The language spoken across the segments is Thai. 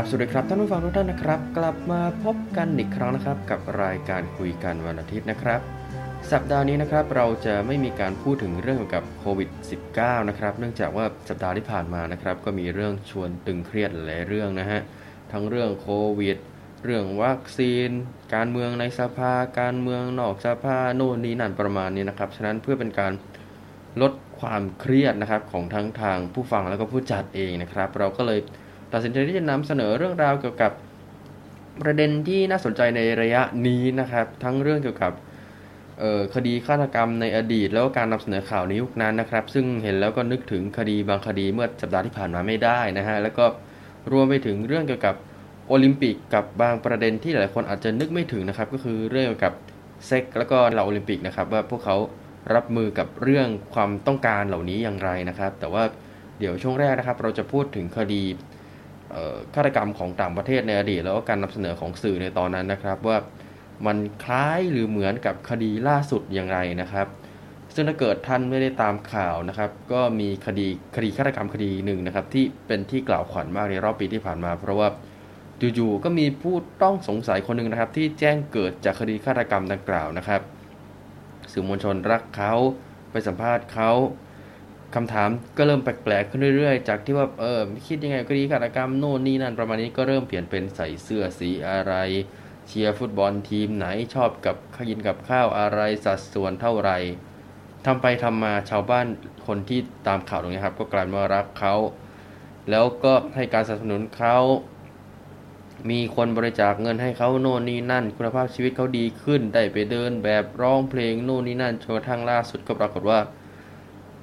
ราบสวัสดีครับท่านผู้ฟังทุกท่านนะครับ กลับมาพบกันอีกครั้งนะครับ กับรายการคุยกันวันอาทิตย์นะครับ สัปดาห์นี้นะครับเราจะไม่มีการพูดถึงเรื่องเกี่ยวกับโควิด -19 นะครับเนื่องจากว่าสัปดาห์ที่ผ่านมานะครับ ก็มีเรื่องชวนตึงเครียดหลายเรื่องนะฮะทั้งเรื่องโควิด เรื่องวัคซีน การเมืองในสภา การเมืองนอกสภาโน่นนี่นั่นประมาณนี้นะครับฉะนั้นเพื่อเป็นการลดความเครียดนะครับของทั้งทางผู้ฟังแล้วก็ผู้จัดเองนะครับ เราก็เลย ตัดสินใจที่จะนำเสนอเรื่องราวเกี่ยวกับประเด็นที่น่าสนใจในระยะนี้นะครับ ทั้งเรื่องเกี่ยวกับคดีฆาตกรรมในอดีต แล้วก็การนำเสนอข่าวในยุคนั้นนะครับ ซึ่งเห็นแล้วก็นึกถึงคดีบางคดีเมื่อสัปดาห์ที่ผ่านมาไม่ได้นะฮะแล้วก็รวมไปถึงเรื่องเกี่ยวกับโอลิมปิกกับบางประเด็นที่หลายคนอาจจะนึกไม่ถึงนะครับ ก็คือเรื่องเกี่ยวกับเซ็กแล้วก็เหล่าโอลิมปิกนะครับ ว่าพวกเขารับมือกับเรื่องความต้องการเหล่านี้อย่างไรนะครับ แต่ว่าเดี๋ยวช่วงแรกนะครับ เราจะพูดถึงคดี ฆาตกรรมของต่างประเทศในอดีตแล้วก็การนำเสนอของสื่อในตอนนั้นนะครับ ว่ามันคล้ายหรือเหมือนกับคดีล่าสุดอย่างไรนะครับ ซึ่งถ้าเกิดท่านไม่ได้ตามข่าวนะครับ ก็มีคดีคดีฆาตกรรมคดีหนึ่งนะครับ ที่เป็นที่กล่าวขวัญมากในรอบปีที่ผ่านมา เพราะว่าจู่ๆก็มีผู้ต้องสงสัยคนหนึ่งนะครับ ที่แจ้งเกิดจากคดีฆาตกรรมดังกล่าวนะครับ สื่อมวลชนรักเขาไปสัมภาษณ์เขา คำถามก็เริ่มแปลกๆขึ้นเรื่อยๆ จากที่ว่าเออคิดยังไงก็ดีฆาตกรรมโน่นนี่นั่นประมาณนี้ก็เริ่มเปลี่ยนเป็นใส่เสื้อสีอะไร เชียร์ฟุตบอลทีมไหนชอบกับกินกับข้าวอะไรสัดส่วนเท่าไหร่ทำไปทำมาชาวบ้านคนที่ตามข่าวตรงนี้ครับ ก็กลายมารักเขาแล้วก็ให้การสนับสนุนเขามีคนบริจาคเงินให้เขาโน่นนี่นั่น คุณภาพชีวิตเขาดีขึ้นได้ไปเดินแบบร้องเพลงโน่นนี่นั่นจนกระทั่งล่าสุดก็ปรากฏว่า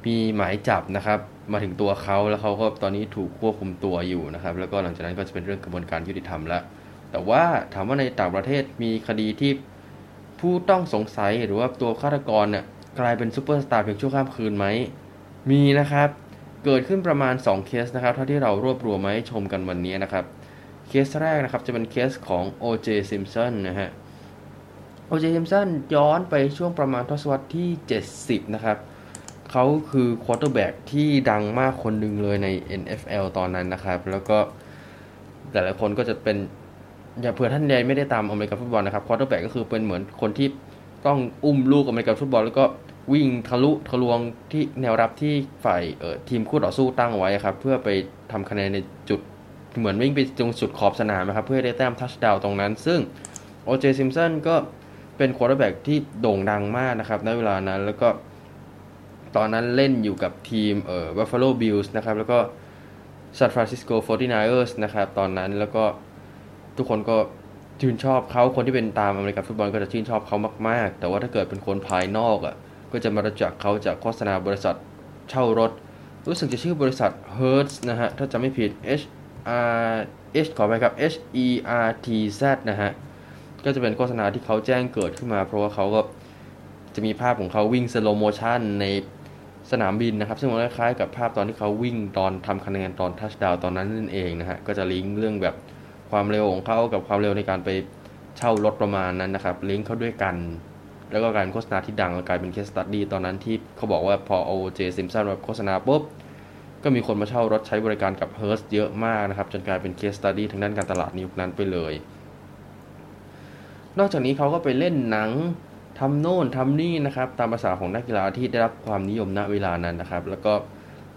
มีหมายจับนะครับ มาถึงตัวเขาแล้วเขาก็ตอนนี้ถูกควบคุมตัวอยู่นะครับ แล้วก็หลังจากนั้นก็จะเป็นเรื่องกระบวนการยุติธรรมแล้วแต่ว่าถามว่าในต่างประเทศมีคดีที่ผู้ต้องสงสัยหรือว่าตัวฆาตกรเนี่ยกลายเป็นซูเปอร์สตาร์เพียงชั่วข้ามคืนไหมมีนะครับเกิดขึ้นประมาณ 2 เคสนะครับ เท่าที่เรารวบรวมมาให้ชมกันวันนี้นะครับ เคสแรกนะครับจะเป็นเคสของ O.J. Simpson นะฮะ O.J. Simpson ย้อนไปช่วงประมาณทศวรรษที่ 70 นะครับ เขาคือ quarterback ที่ดังมากคนหนึ่งเลยใน NFL ตอนนั้นนะครับ แล้วก็แต่ละคนก็จะเป็น อย่าเผื่อท่านใดไม่ได้ตามอเมริกันฟุตบอลนะครับ quarterback ก็คือเป็นเหมือนคนที่ต้องอุ้มลูกอเมริกันฟุตบอล แล้วก็วิ่งทะลุทะลวงที่แนวรับที่ฝ่ายเออทีมคู่ต่อสู้ตั้งไว้ครับ เพื่อไปทำคะแนนในจุดเหมือนวิ่งไปตรงจุดขอบสนามนะครับ เพื่อได้แต้ม touchdown ตรงนั้น ซึ่งO.J. Simpson ก็เป็น quarterback ที่โด่งดังมากนะครับในเวลานั้นแล้วก็ ตอนนั้นเล่นอยู่กับทีมเอ่อ Buffalo Bills นะครับ แล้วก็ San Francisco 49ers นะครับ ตอนนั้นแล้วก็ทุกคนก็ชื่นชอบเขาคนที่เป็นตามอเมริกันฟุตบอลก็จะชื่นชอบเขามาก ๆ แต่ว่าถ้าเกิดเป็นคนภายนอกอะ่ะก็จะมารู้จักเขาจากโฆษณาบริษัทเช่ารถ รู้สึกจะชื่อบริษัท Hertz นะฮะ ถ้าจะไม่ผิด H R H ขออภัยครับ H E R T Z นะฮะ ก็จะเป็นโฆษณาที่เขาแจ้งเกิดขึ้นมา เพราะว่าเขาก็จะมีภาพของเขาวิ่ง slow motion ใน สนามบินนะครับ ซึ่งมันคล้ายๆกับภาพตอนที่เขาวิ่งตอนทำคะแนนตอน touchdown ตอนนั้นนั่นเองนะฮะก็จะลิงก์เรื่องแบบความเร็วของเขากับความเร็วในการไปเช่ารถประมาณนั้นนะครับ ลิงก์เข้าด้วยกัน แล้วก็การโฆษณาที่ดังกลายเป็น case study ตอนนั้นที่เขาบอกว่าพอ O.J. Simpson มาโฆษณาปุ๊บก็มีคนมาเช่ารถใช้บริการกับเฮิร์สเยอะมากนะครับ จนกลายเป็น case study ทางด้านการตลาดในยุคนั้นไปเลย นอกจากนี้เขาก็ไปเล่นหนัง ทำโน่นทำนี่นะครับ ตามประสาของนักกีฬาที่ได้รับความนิยมณเวลานั้นนะครับ แล้วก็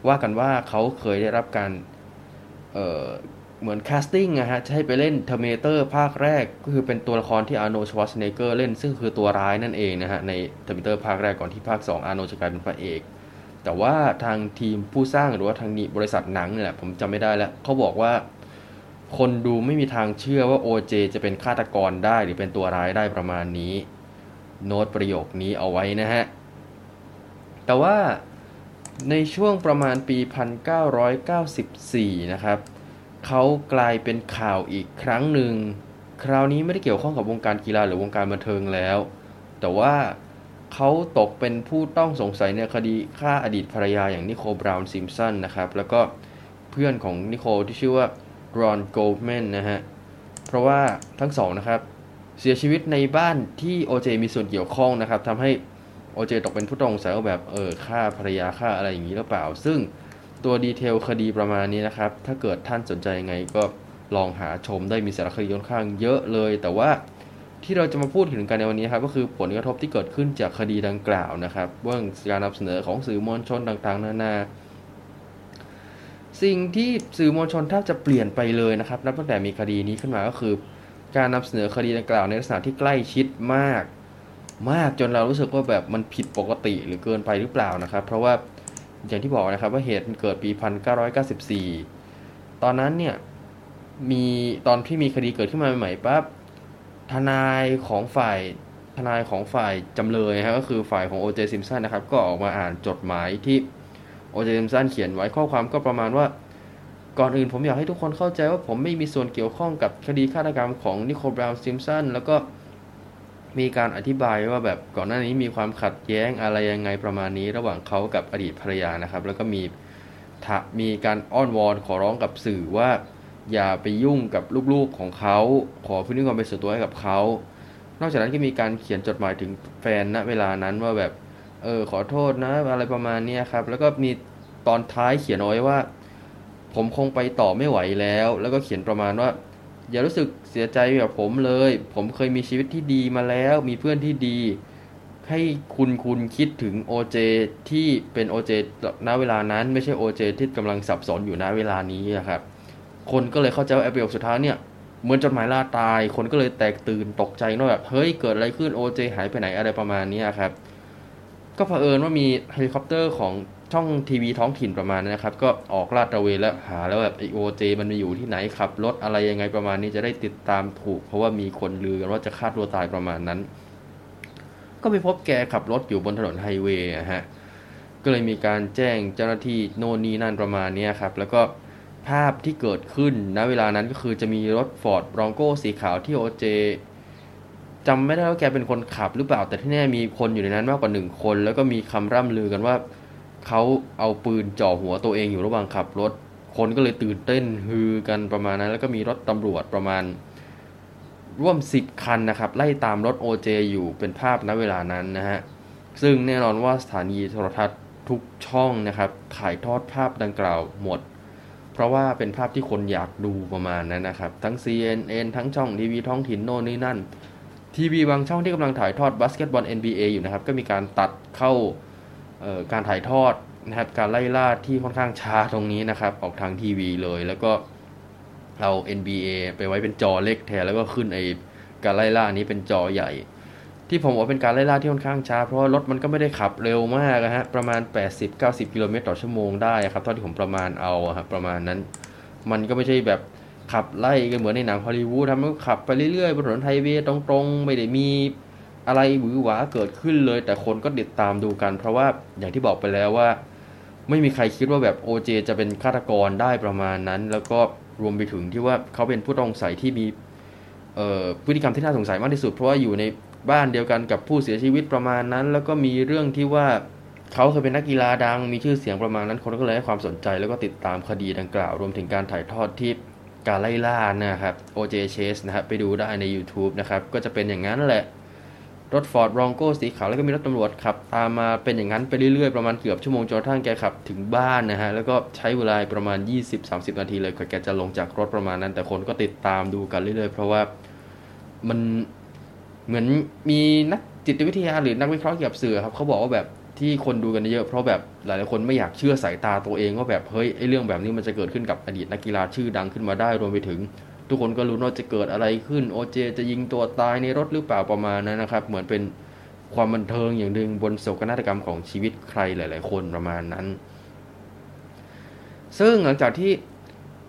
ว่ากันว่าเขาเคยได้รับการเเหมือน casting นะฮะให้ไปเล่น Terminator ภาคแรก ก็คือเป็นตัวละครที่ Arnold Schwarzenegger เล่นซึ่งคือตัวร้ายนั่นเองนะฮะใน Terminator ภาคแรกก่อนที่ภาค 2 Arnold จะกลายเป็นพระเอก แต่ว่าทางทีมผู้สร้างหรือว่าทางนี้บริษัทหนังเนี่ยแหละผมจำไม่ได้แล้วเขาบอกว่าคนดูไม่มีทางเชื่อว่าโอเจจะเป็นฆาตกรได้หรือเป็นตัวร้ายได้ประมาณนี้ โน้ตประโยคนี้เอาไว้นะฮะ แต่ว่าในช่วงประมาณปี 1994 นะครับ เขากลายเป็นข่าวอีกครั้งหนึ่ง คราวนี้ไม่ได้เกี่ยวข้องกับวงการกีฬาหรือวงการบันเทิงแล้ว แต่ว่าเขาตกเป็นผู้ต้องสงสัยในคดีฆ่าอดีตภรรยาอย่างนิโคลบราวน์ซิมสันนะครับ แล้วก็เพื่อนของนิโคลที่ชื่อว่ารอนโกลแมนนะฮะ เพราะว่าทั้งสองนะครับ เสียชีวิตในบ้านที่โอเจมีส่วนเกี่ยวข้องนะครับทำให้โอเจตกเป็นผู้ต้องสงสัยว่าแบบเออฆ่าภรรยาฆ่าอะไรอย่างนี้หรือเปล่า ซึ่งตัวดีเทลคดีประมาณนี้นะครับ ถ้าเกิดท่านสนใจยังไงก็ลองหาชมได้มีสารคดีค่อนข้างเยอะเลย แต่ว่าที่เราจะมาพูดถึงกันในวันนี้ครับก็คือผลกระทบที่เกิดขึ้นจากคดีดังกล่าวนะครับเรื่องการนำเสนอของสื่อมวลชนต่างๆ นานา สิ่งที่สื่อมวลชนแทบจะเปลี่ยนไปเลยนะครับนับตั้งแต่มีคดีนี้ขึ้นมาก็คือ การนำเสนอคดีดังกล่าวในลักษณะที่ใกล้ชิดมาก มากจนเรารู้สึกว่าแบบมันผิดปกติหรือเกินไปหรือเปล่านะครับ เพราะว่าอย่างที่บอกนะครับว่าเหตุเกิดปี 1994 ตอนนั้นเนี่ยมีตอนที่มีคดีเกิดขึ้นมาใหม่ๆปั๊บทนายของฝ่ายทนายของฝ่ายจำเลยครับก็คือฝ่ายของโอเจซิมสันนะครับ ก็ออกมาอ่านจดหมายที่โอเจซิมสันเขียนไว้ข้อความก็ประมาณว่า ก่อนอื่นผมอยากให้ทุกคนเข้าใจว่าผมไม่มีส่วนเกี่ยวข้องกับคดีฆาตกรรมของนิโคลบราวน์ซิมสันแล้วก็มีการอธิบายว่าแบบก่อนหน้านี้มีความขัดแย้งอะไรยังไงประมาณนี้ ระหว่างเขากับอดีตภรรยานะครับ แล้วก็มีมีการอ้อนวอนขอร้องกับสื่อว่า อย่าไปยุ่งกับลูกๆของเขาขอพื้นที่ความเป็นส่วนตัวให้กับเขานอกจากนั้นก็มีการเขียนจดหมายถึงแฟนณเวลานั้นว่าแบบเออขอโทษนะอะไรประมาณนี้ครับแล้วก็มีตอนท้ายเขียนเอาไว้ว่า ผมคงไปต่อไม่ไหวแล้ว แล้วก็เขียนประมาณว่า อย่ารู้สึกเสียใจแบบผมเลย ผมเคยมีชีวิตที่ดีมาแล้ว มีเพื่อนที่ดี ให้คุณคุณคิดถึงโอเจที่เป็นโอเจณเวลานั้น ไม่ใช่โอเจที่กำลังสับสนอยู่ณเวลานี้นะครับ คนก็เลยเข้าใจว่าแอปเปิลสุดท้ายเนี่ยเหมือนจดหมายลาตาย คนก็เลยแตกตื่นตกใจว่าแบบเฮ้ยเกิดอะไรขึ้น O.J. หายไปไหนอะไรประมาณนี้ครับ ก็เผอิญว่ามีเฮลิคอปเตอร์ของ ช่องทีวีท้องถิ่นประมาณนั้นะครับ ก็ออกลาดตระเวนแล้วหาแล้วแบบไอ้ O.J. มันมีอยู่ที่ไหนขับรถอะไรยังไงประมาณนี้จะได้ติดตามถูก เพราะว่ามีคนลือกันว่าจะฆ่าตัวตายประมาณนั้น ก็ไปพบแกขับรถอยู่บนถนนไฮเวย์ฮะก็เลยมีการแจ้งเจ้าหน้าที่โน่นนี่นั่นประมาณนี้ครับ แล้วก็ภาพที่เกิดขึ้นณเวลานั้นก็คือจะมีรถฟอร์ดบรองโก้สีขาวที่โอเจจำไม่ได้ว่าแกเป็นคนขับหรือเปล่า แต่ที่แน่มีคนอยู่ในนั้นมากกว่าหนึ่งคน แล้วก็มีคำร่ำลือกันว่า เขาเอาปืนจ่อหัวตัวเองอยู่ระหว่างขับรถ คนก็เลยตื่นเต้นฮือกันประมาณนั้น แล้วก็มีรถตำรวจประมาณ ร่วมสิบคันนะครับ ไล่ตามรถโอเจอยู่เป็นภาพณเวลานั้นนะฮะ ซึ่งแน่นอนว่าสถานีโทรทัศน์ทุกช่องนะครับถ่ายทอดภาพดังกล่าวหมด เพราะว่าเป็นภาพที่คนอยากดูประมาณนั้นนะครับ ทั้ง CNN ทั้งช่องทีวีท้องถิ่นโน่นนี่นั่นทีวีบางช่องที่กำลังถ่ายทอดบาสเกตบอล NBA อยู่นะครับ ก็มีการตัดเข้า การถ่ายทอดนะครับการไล่ล่าที่ค่อนข้างช้าตรงนี้นะครับ ออกทางทีวีเลย แล้วก็เอา NBA ไปไว้เป็นจอเล็กแทนแล้วก็ขึ้นไอการไล่ล่านี้เป็นจอใหญ่ ที่ผมว่าเป็นการไล่ล่าที่ค่อนข้างช้า เพราะรถมันก็ไม่ได้ขับเร็วมากนะฮะประมาณ 80-90 กิโลเมตรต่อชั่วโมงได้ครับเท่าที่ผมประมาณเอาครับประมาณนั้น มันก็ไม่ใช่แบบขับไล่กันเหมือนในหนังฮอลลีวูดทำให้ขับไปเรื่อยๆบนถนนไฮเวย์ตรงๆ ไม่ได้มี อะไรหวือหวาเกิดขึ้นเลย แต่คนก็ติดตามดูกัน เพราะว่าอย่างที่บอกไปแล้วว่า ไม่มีใครคิดว่าแบบโอเจจะเป็นฆาตกรได้ประมาณนั้น แล้วก็รวมไปถึงที่ว่าเขาเป็นผู้ต้องสงสัยที่มีพฤติกรรมที่น่าสงสัยมากที่สุด เพราะว่าอยู่ในบ้านเดียวกันกับผู้เสียชีวิตประมาณนั้น แล้วก็มีเรื่องที่ว่าเขาเคยเป็นนักกีฬาดัง มีชื่อเสียงประมาณนั้น คนก็เลยให้ความสนใจแล้วก็ติดตามคดีดังกล่าว รวมถึงการถ่ายทอดที่การไล่ล่านะครับ OJ Chase นะครับไปดูได้ใน YouTube นะครับ ก็จะเป็นอย่างนั้นแหละ รถฟอร์ดรองโก้สีขาวแล้วก็มีรถตำรวจขับตามมาเป็นอย่างนั้นไปเรื่อยๆ ประมาณเกือบชั่วโมงจนกระทั่งแกขับถึงบ้านนะฮะ แล้วก็ใช้เวลาประมาณ 20-30 นาทีเลยกว่าแกจะลงจากรถประมาณนั้น แต่คนก็ติดตามดูกันเรื่อยๆ เพราะว่ามันเหมือนมีนักจิตวิทยาหรือนักวิเคราะห์เกี่ยวกับสื่อครับเขาบอกว่าแบบที่คนดูกันเยอะเพราะแบบหลายๆคนไม่อยากเชื่อสายตาตัวเองว่าแบบเฮ้ยไอ้เรื่องแบบนี้มันจะเกิดขึ้นกับอดีตนักกีฬาชื่อดังขึ้นมาได้รวมไปถึง ทุกคนก็รู้ว่าจะเกิดอะไรขึ้นโอเจจะยิงตัวตายในรถหรือเปล่าประมาณนั้นนะครับ เหมือนเป็นความบันเทิงอย่างหนึ่งบนโศกนาฏกรรมของชีวิตใครหลาย ๆ คนประมาณนั้น ซึ่งหลังจากที่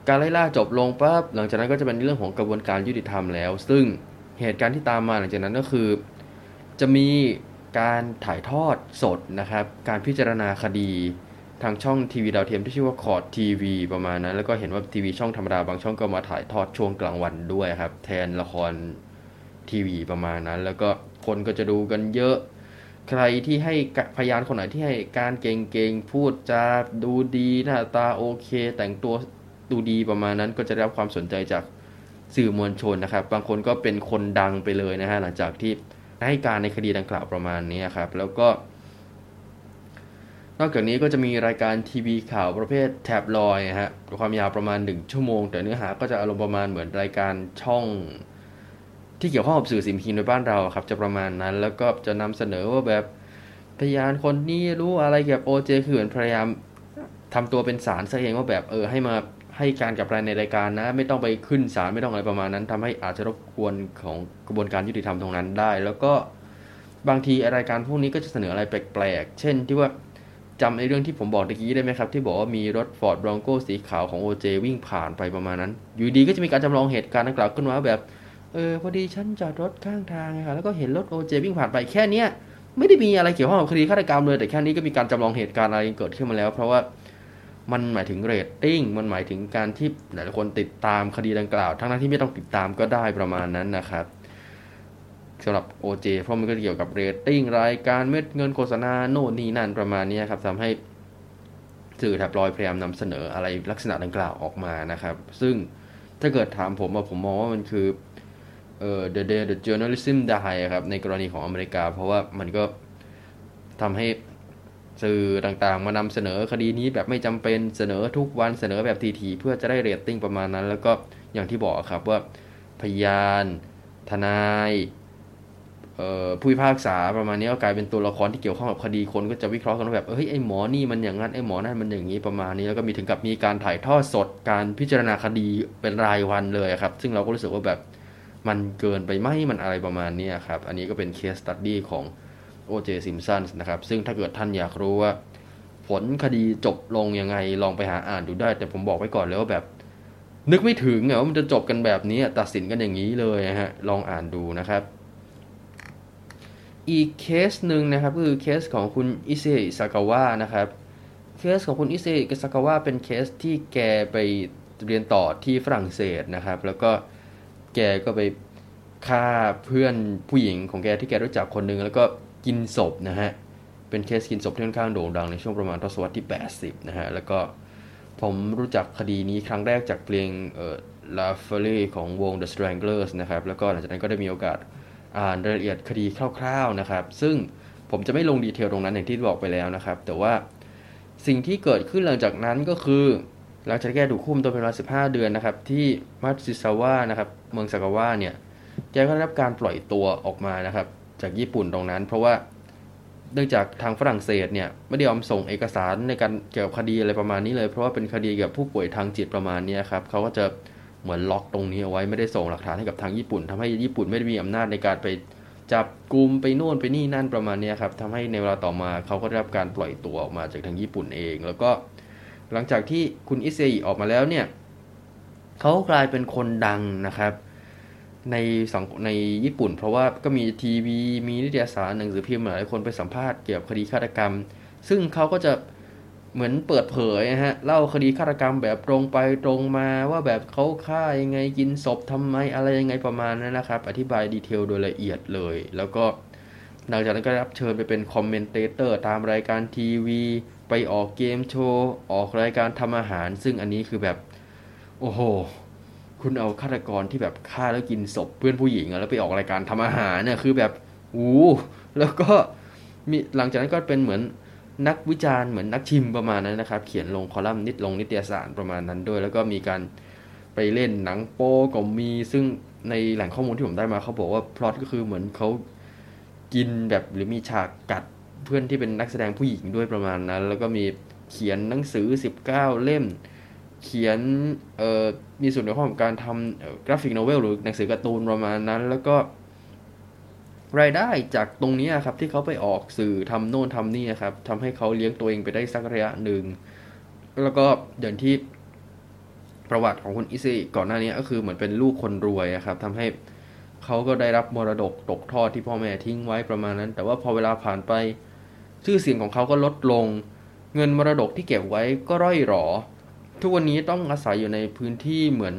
การไล่ล่าจบลงปั๊บหลังจากนั้นก็จะเป็นเรื่องของกระบวนการยุติธรรมแล้ว ซึ่งเหตุการณ์ที่ตามมาหลังจากนั้นก็คือ จะมีการถ่ายทอดสดนะครับ การพิจารณาคดี ทางช่องทีวีดาวเทียมที่ชื่อว่าคอร์ดทีวีประมาณนั้น แล้วก็เห็นว่าทีวีช่องธรรมดาบางช่องก็มาถ่ายทอดช่วงกลางวันด้วยครับ แทนละครทีวีประมาณนั้น แล้วก็คนก็จะดูกันเยอะ ใครที่ให้พยานคนไหนที่ให้การเก่งๆพูดจาดูดีหน้าตาโอเค แต่งตัวดูดีประมาณนั้นก็จะได้รับความสนใจจากสื่อมวลชนนะครับ บางคนก็เป็นคนดังไปเลยนะฮะหลังจากที่ให้การในคดีดังกล่าวประมาณนี้ครับ แล้วก็ นอกจากนี้ก็จะมีรายการทีวีข่าวประเภทแท็บลอยฮะความยาวประมาณ 1 ชั่วโมง แต่เนื้อหาก็จะอารมณ์ประมาณเหมือนรายการช่องที่เกี่ยวข้องกับสื่อสิ่งพิมพ์ในบ้านเราครับ จะประมาณนั้น แล้วก็จะนำเสนอว่าแบบพยานคนนี้รู้อะไรเกี่ยวกับโอเจคือเหมือนพยายามทำตัวเป็นสารซะเองว่าแบบเออให้มาให้การกับรายในรายการนะ ไม่ต้องไปขึ้นศาลไม่ต้องอะไรประมาณนั้นทำให้อาจจะรบกวนของกระบวนการยุติธรรมตรงนั้นได้ แล้วก็บางทีรายการพวกนี้ก็จะเสนออะไรแปลกๆ เช่นที่ว่า จำในเรื่องที่ผมบอกตะกี้ได้ไหมครับ ที่บอกว่ามีรถ Ford Bronco สีขาวของ OJ วิ่งผ่านไปประมาณนั้น อยู่ดีก็จะมีการจำลองเหตุการณ์ดังกล่าวขึ้นมาแบบ เออพอดีฉันจอดรถข้างทางค่ะแล้วก็เห็นรถ OJ วิ่งผ่านไปแค่เนี้ยไม่ได้มีอะไรเกี่ยวข้องกับคดีฆาตกรรมเลยแต่แค่นี้ก็มีการจำลองเหตุการณ์อะไรเกิดขึ้นมาแล้ว เพราะว่ามันหมายถึงเรตติ้งมันหมายถึงการที่หลายคนติดตามคดีดังกล่าว ทั้งที่ไม่ต้องติดตามก็ได้ประมาณนั้นนะครับ สำหรับ OJ เพราะมันก็เกี่ยวกับเรตติ้งรายการเม็ดเงินโฆษณาโน่นนี่นั่นประมาณนี้ครับทำให้สื่อแทบลอยพยายามนำเสนออะไรลักษณะดังกล่าวออกมานะครับ ซึ่งถ้าเกิดถามผมว่าผมมองว่ามันคือเอ่อ the day the journalism die ครับในกรณีของอเมริกา เพราะว่ามันก็ทำให้สื่อต่างๆ มานำเสนอคดีนี้แบบไม่จำเป็นเสนอทุกวันเสนอแบบทีๆเพื่อจะได้เรตติ้งประมาณนั้น แล้วก็อย่างที่บอกครับว่าพยาน ทนาย ผู้พิพากษาประมาณนี้ก็กลายเป็นตัวละครที่เกี่ยวข้องกับคดีคนก็จะวิเคราะห์กันว่าแบบเฮ้ยไอ้หมอนี่มันอย่างนั้นไอ้หมอนั่นมันอย่างนี้ประมาณนี้แล้วก็มีถึงกับมีการถ่ายทอดสดการพิจารณาคดีเป็นรายวันเลยครับ ซึ่งเราก็รู้สึกว่าแบบมันเกินไปไหมมันอะไรประมาณนี้ครับ อันนี้ก็เป็น case study ของ O.J. Simpson นะครับ ซึ่งถ้าเกิดท่านอยากรู้ว่า ผลคดีจบลงยังไงลองไปหาอ่านดูได้ แต่ผมบอกไว้ก่อนเลยว่าแบบ นึกไม่ถึงว่ามันจะจบกันแบบนี้ตัดสินกันอย่างนี้เลยฮะลองอ่านดูนะครับ อีกเคสหนึ่งนะครับก็คือเคสของคุณอิซเซซากาวะนะครับเคสของคุณอิซเซซากาวะเป็นเคสที่แกไปเรียนต่อที่ฝรั่งเศสนะครับ แล้วก็แกก็ไปฆ่าเพื่อนผู้หญิงของแกที่แกรู้จักคนหนึ่งแล้วก็กินศพนะฮะเป็นเคสกินศพที่ค่อนข้างโด่งดังในช่วงประมาณทศวรรษที่ 80 นะฮะ แล้วก็ผมรู้จักคดีนี้ครั้งแรกจากเพลงเอ่อ La f o l i ของวง The Stranglers นะครับ แล้วก็หลังจากนั้นก็ได้มีโอกาส รายละเอียดคดีคร่าวๆนะครับ ซึ่งผมจะไม่ลงดีเทลตรงนั้นอย่างที่บอกไปแล้วนะครับ แต่ว่าสิ่งที่เกิดขึ้นหลังจากนั้นก็คือหลังจากแกถูกคุมตัวเป็นเวลา15 เดือนนะครับ ที่มัตซิซาวะนะครับ เมืองซากาวะเนี่ยแกก็ได้รับการปล่อยตัวออกมานะครับ จากญี่ปุ่นตรงนั้น เพราะว่าเนื่องจากทางฝรั่งเศสเนี่ยไม่ได้ยอมส่งเอกสารในการเกี่ยวกับคดีอะไรประมาณนี้เลย เพราะว่าเป็นคดีเกี่ยวกับผู้ป่วยทางจิตประมาณนี้ครับเขาก็จะ เหมือนล็อกตรงนี้เอาไว้ไม่ได้ส่งหลักฐานให้กับทางญี่ปุ่นทำให้ญี่ปุ่นไม่ได้มีอำนาจในการไปจับกลุ่มไปโน่นไปนี่นั่นประมาณนี้ครับทำให้ในเวลาต่อมาเขาก็ได้รับการปล่อยตัวออกมาจากทางญี่ปุ่นเอง แล้วก็หลังจากที่คุณอิเซอิออกมาแล้วเนี่ยเขากลายเป็นคนดังนะครับ ในสังในญี่ปุ่น เพราะว่าก็มีทีวีมีนิตยสารหนังสือพิมพ์หลายคนไปสัมภาษณ์เกี่ยวกับคดีฆาตกรรม ซึ่งเขาก็จะ เหมือนเปิดเผยนะฮะเล่าคดีฆาตกรรมแบบตรงไปตรงมาว่าแบบเขาฆ่ายังไงกินศพทำไมอะไรยังไงประมาณนั้นนะครับ อธิบายดีเทลโดยละเอียดเลย แล้วก็หลังจากนั้นก็รับเชิญไปเป็น commentator ตามรายการทีวี ไปออกเกมโชว์ออกรายการทำอาหาร ซึ่งอันนี้คือแบบ โอ้โห คุณเอาฆาตกรที่แบบฆ่าแล้วกินศพเพื่อนผู้หญิงแล้วไปออกรายการทำอาหารเนี่ยคือแบบอู้แล้วก็มีหลังจากนั้นก็เป็นเหมือน นักวิจารณ์เหมือนนักชิมประมาณนั้นนะครับ เขียนลงคอลัมน์นิดลงนิตยสารประมาณนั้นด้วย แล้วก็มีการไปเล่นหนังโป๊ก็มีซึ่งในแหล่งข้อมูลที่ผมได้มาเขาบอกว่าพล็อตก็คือเหมือนเขากินแบบหรือมีฉากกัดเพื่อนที่เป็นนักแสดงผู้หญิงด้วยประมาณนั้น แล้วก็มีเขียนหนังสือ 19 เล่ม เขียนมีส่วนเกี่ยวข้องกับการทำ graphic novel หรือหนังสือการ์ตูนประมาณนั้น แล้วก็ รายได้จากตรงนี้ครับที่เขาไปออกสื่อทำโน่นทำนี่ครับทำให้เขาเลี้ยงตัวเองไปได้สักระยะหนึ่ง แล้วก็อย่างที่ประวัติของคุณอิซิก่อนหน้านี้ก็คือเหมือนเป็นลูกคนรวยครับทำให้เขาก็ได้รับมรดกตกทอดที่พ่อแม่ทิ้งไว้ประมาณนั้น แต่ว่าพอเวลาผ่านไปชื่อเสียงของเขาก็ลดลง เงินมรดกที่เก็บไว้ก็ร่อยหรอ ทุกวันนี้ต้องอาศัยอยู่ในพื้นที่เหมือน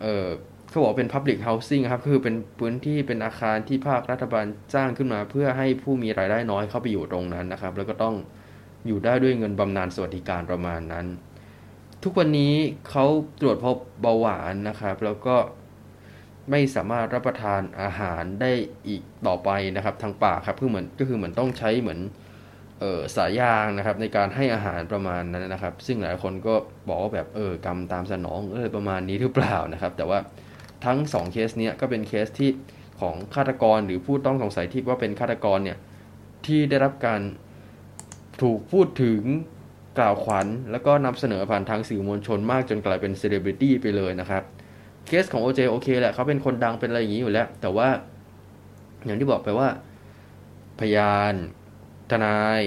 เออ เขาบอกเป็น Public Housing ครับคือเป็นพื้นที่เป็นอาคารที่ภาครัฐบาลจ้างขึ้นมา เพื่อให้ผู้มีรายได้น้อยเข้าไปอยู่ตรงนั้นนะครับ แล้วก็ต้องอยู่ได้ด้วยเงินบำนาญสวัสดิการประมาณนั้น ทุกวันนี้เขาตรวจพบเบาหวานนะครับ แล้วก็ไม่สามารถรับประทานอาหารได้อีกต่อไปนะครับ ทางปากครับคือเหมือนก็คือเหมือนต้องใช้เหมือนเออสายยางนะครับ ในการให้อาหารประมาณนั้นนะครับ ซึ่งหลายคนก็บอกว่าแบบเออกรรมตามสนองเออประมาณนี้หรือเปล่านะครับ แต่ว่า ทั้ง2เคสเนี้ยก็เป็นเคสที่ของฆาตกรหรือผู้ต้องสงสัยที่ว่าเป็นฆาตกรเนี่ยที่ได้รับการถูกพูดถึงกล่าวขวัญ แล้วก็นำเสนอผ่านทางสื่อมวลชนมากจนกลายเป็นเซเลบริตี้ไปเลยนะครับเคสของ O.J. โอเคแหละเขาเป็นคนดังเป็นอะไรอย่างนี้อยู่แล้ว แต่ว่าอย่างที่บอกไปว่า พยาน ทนาย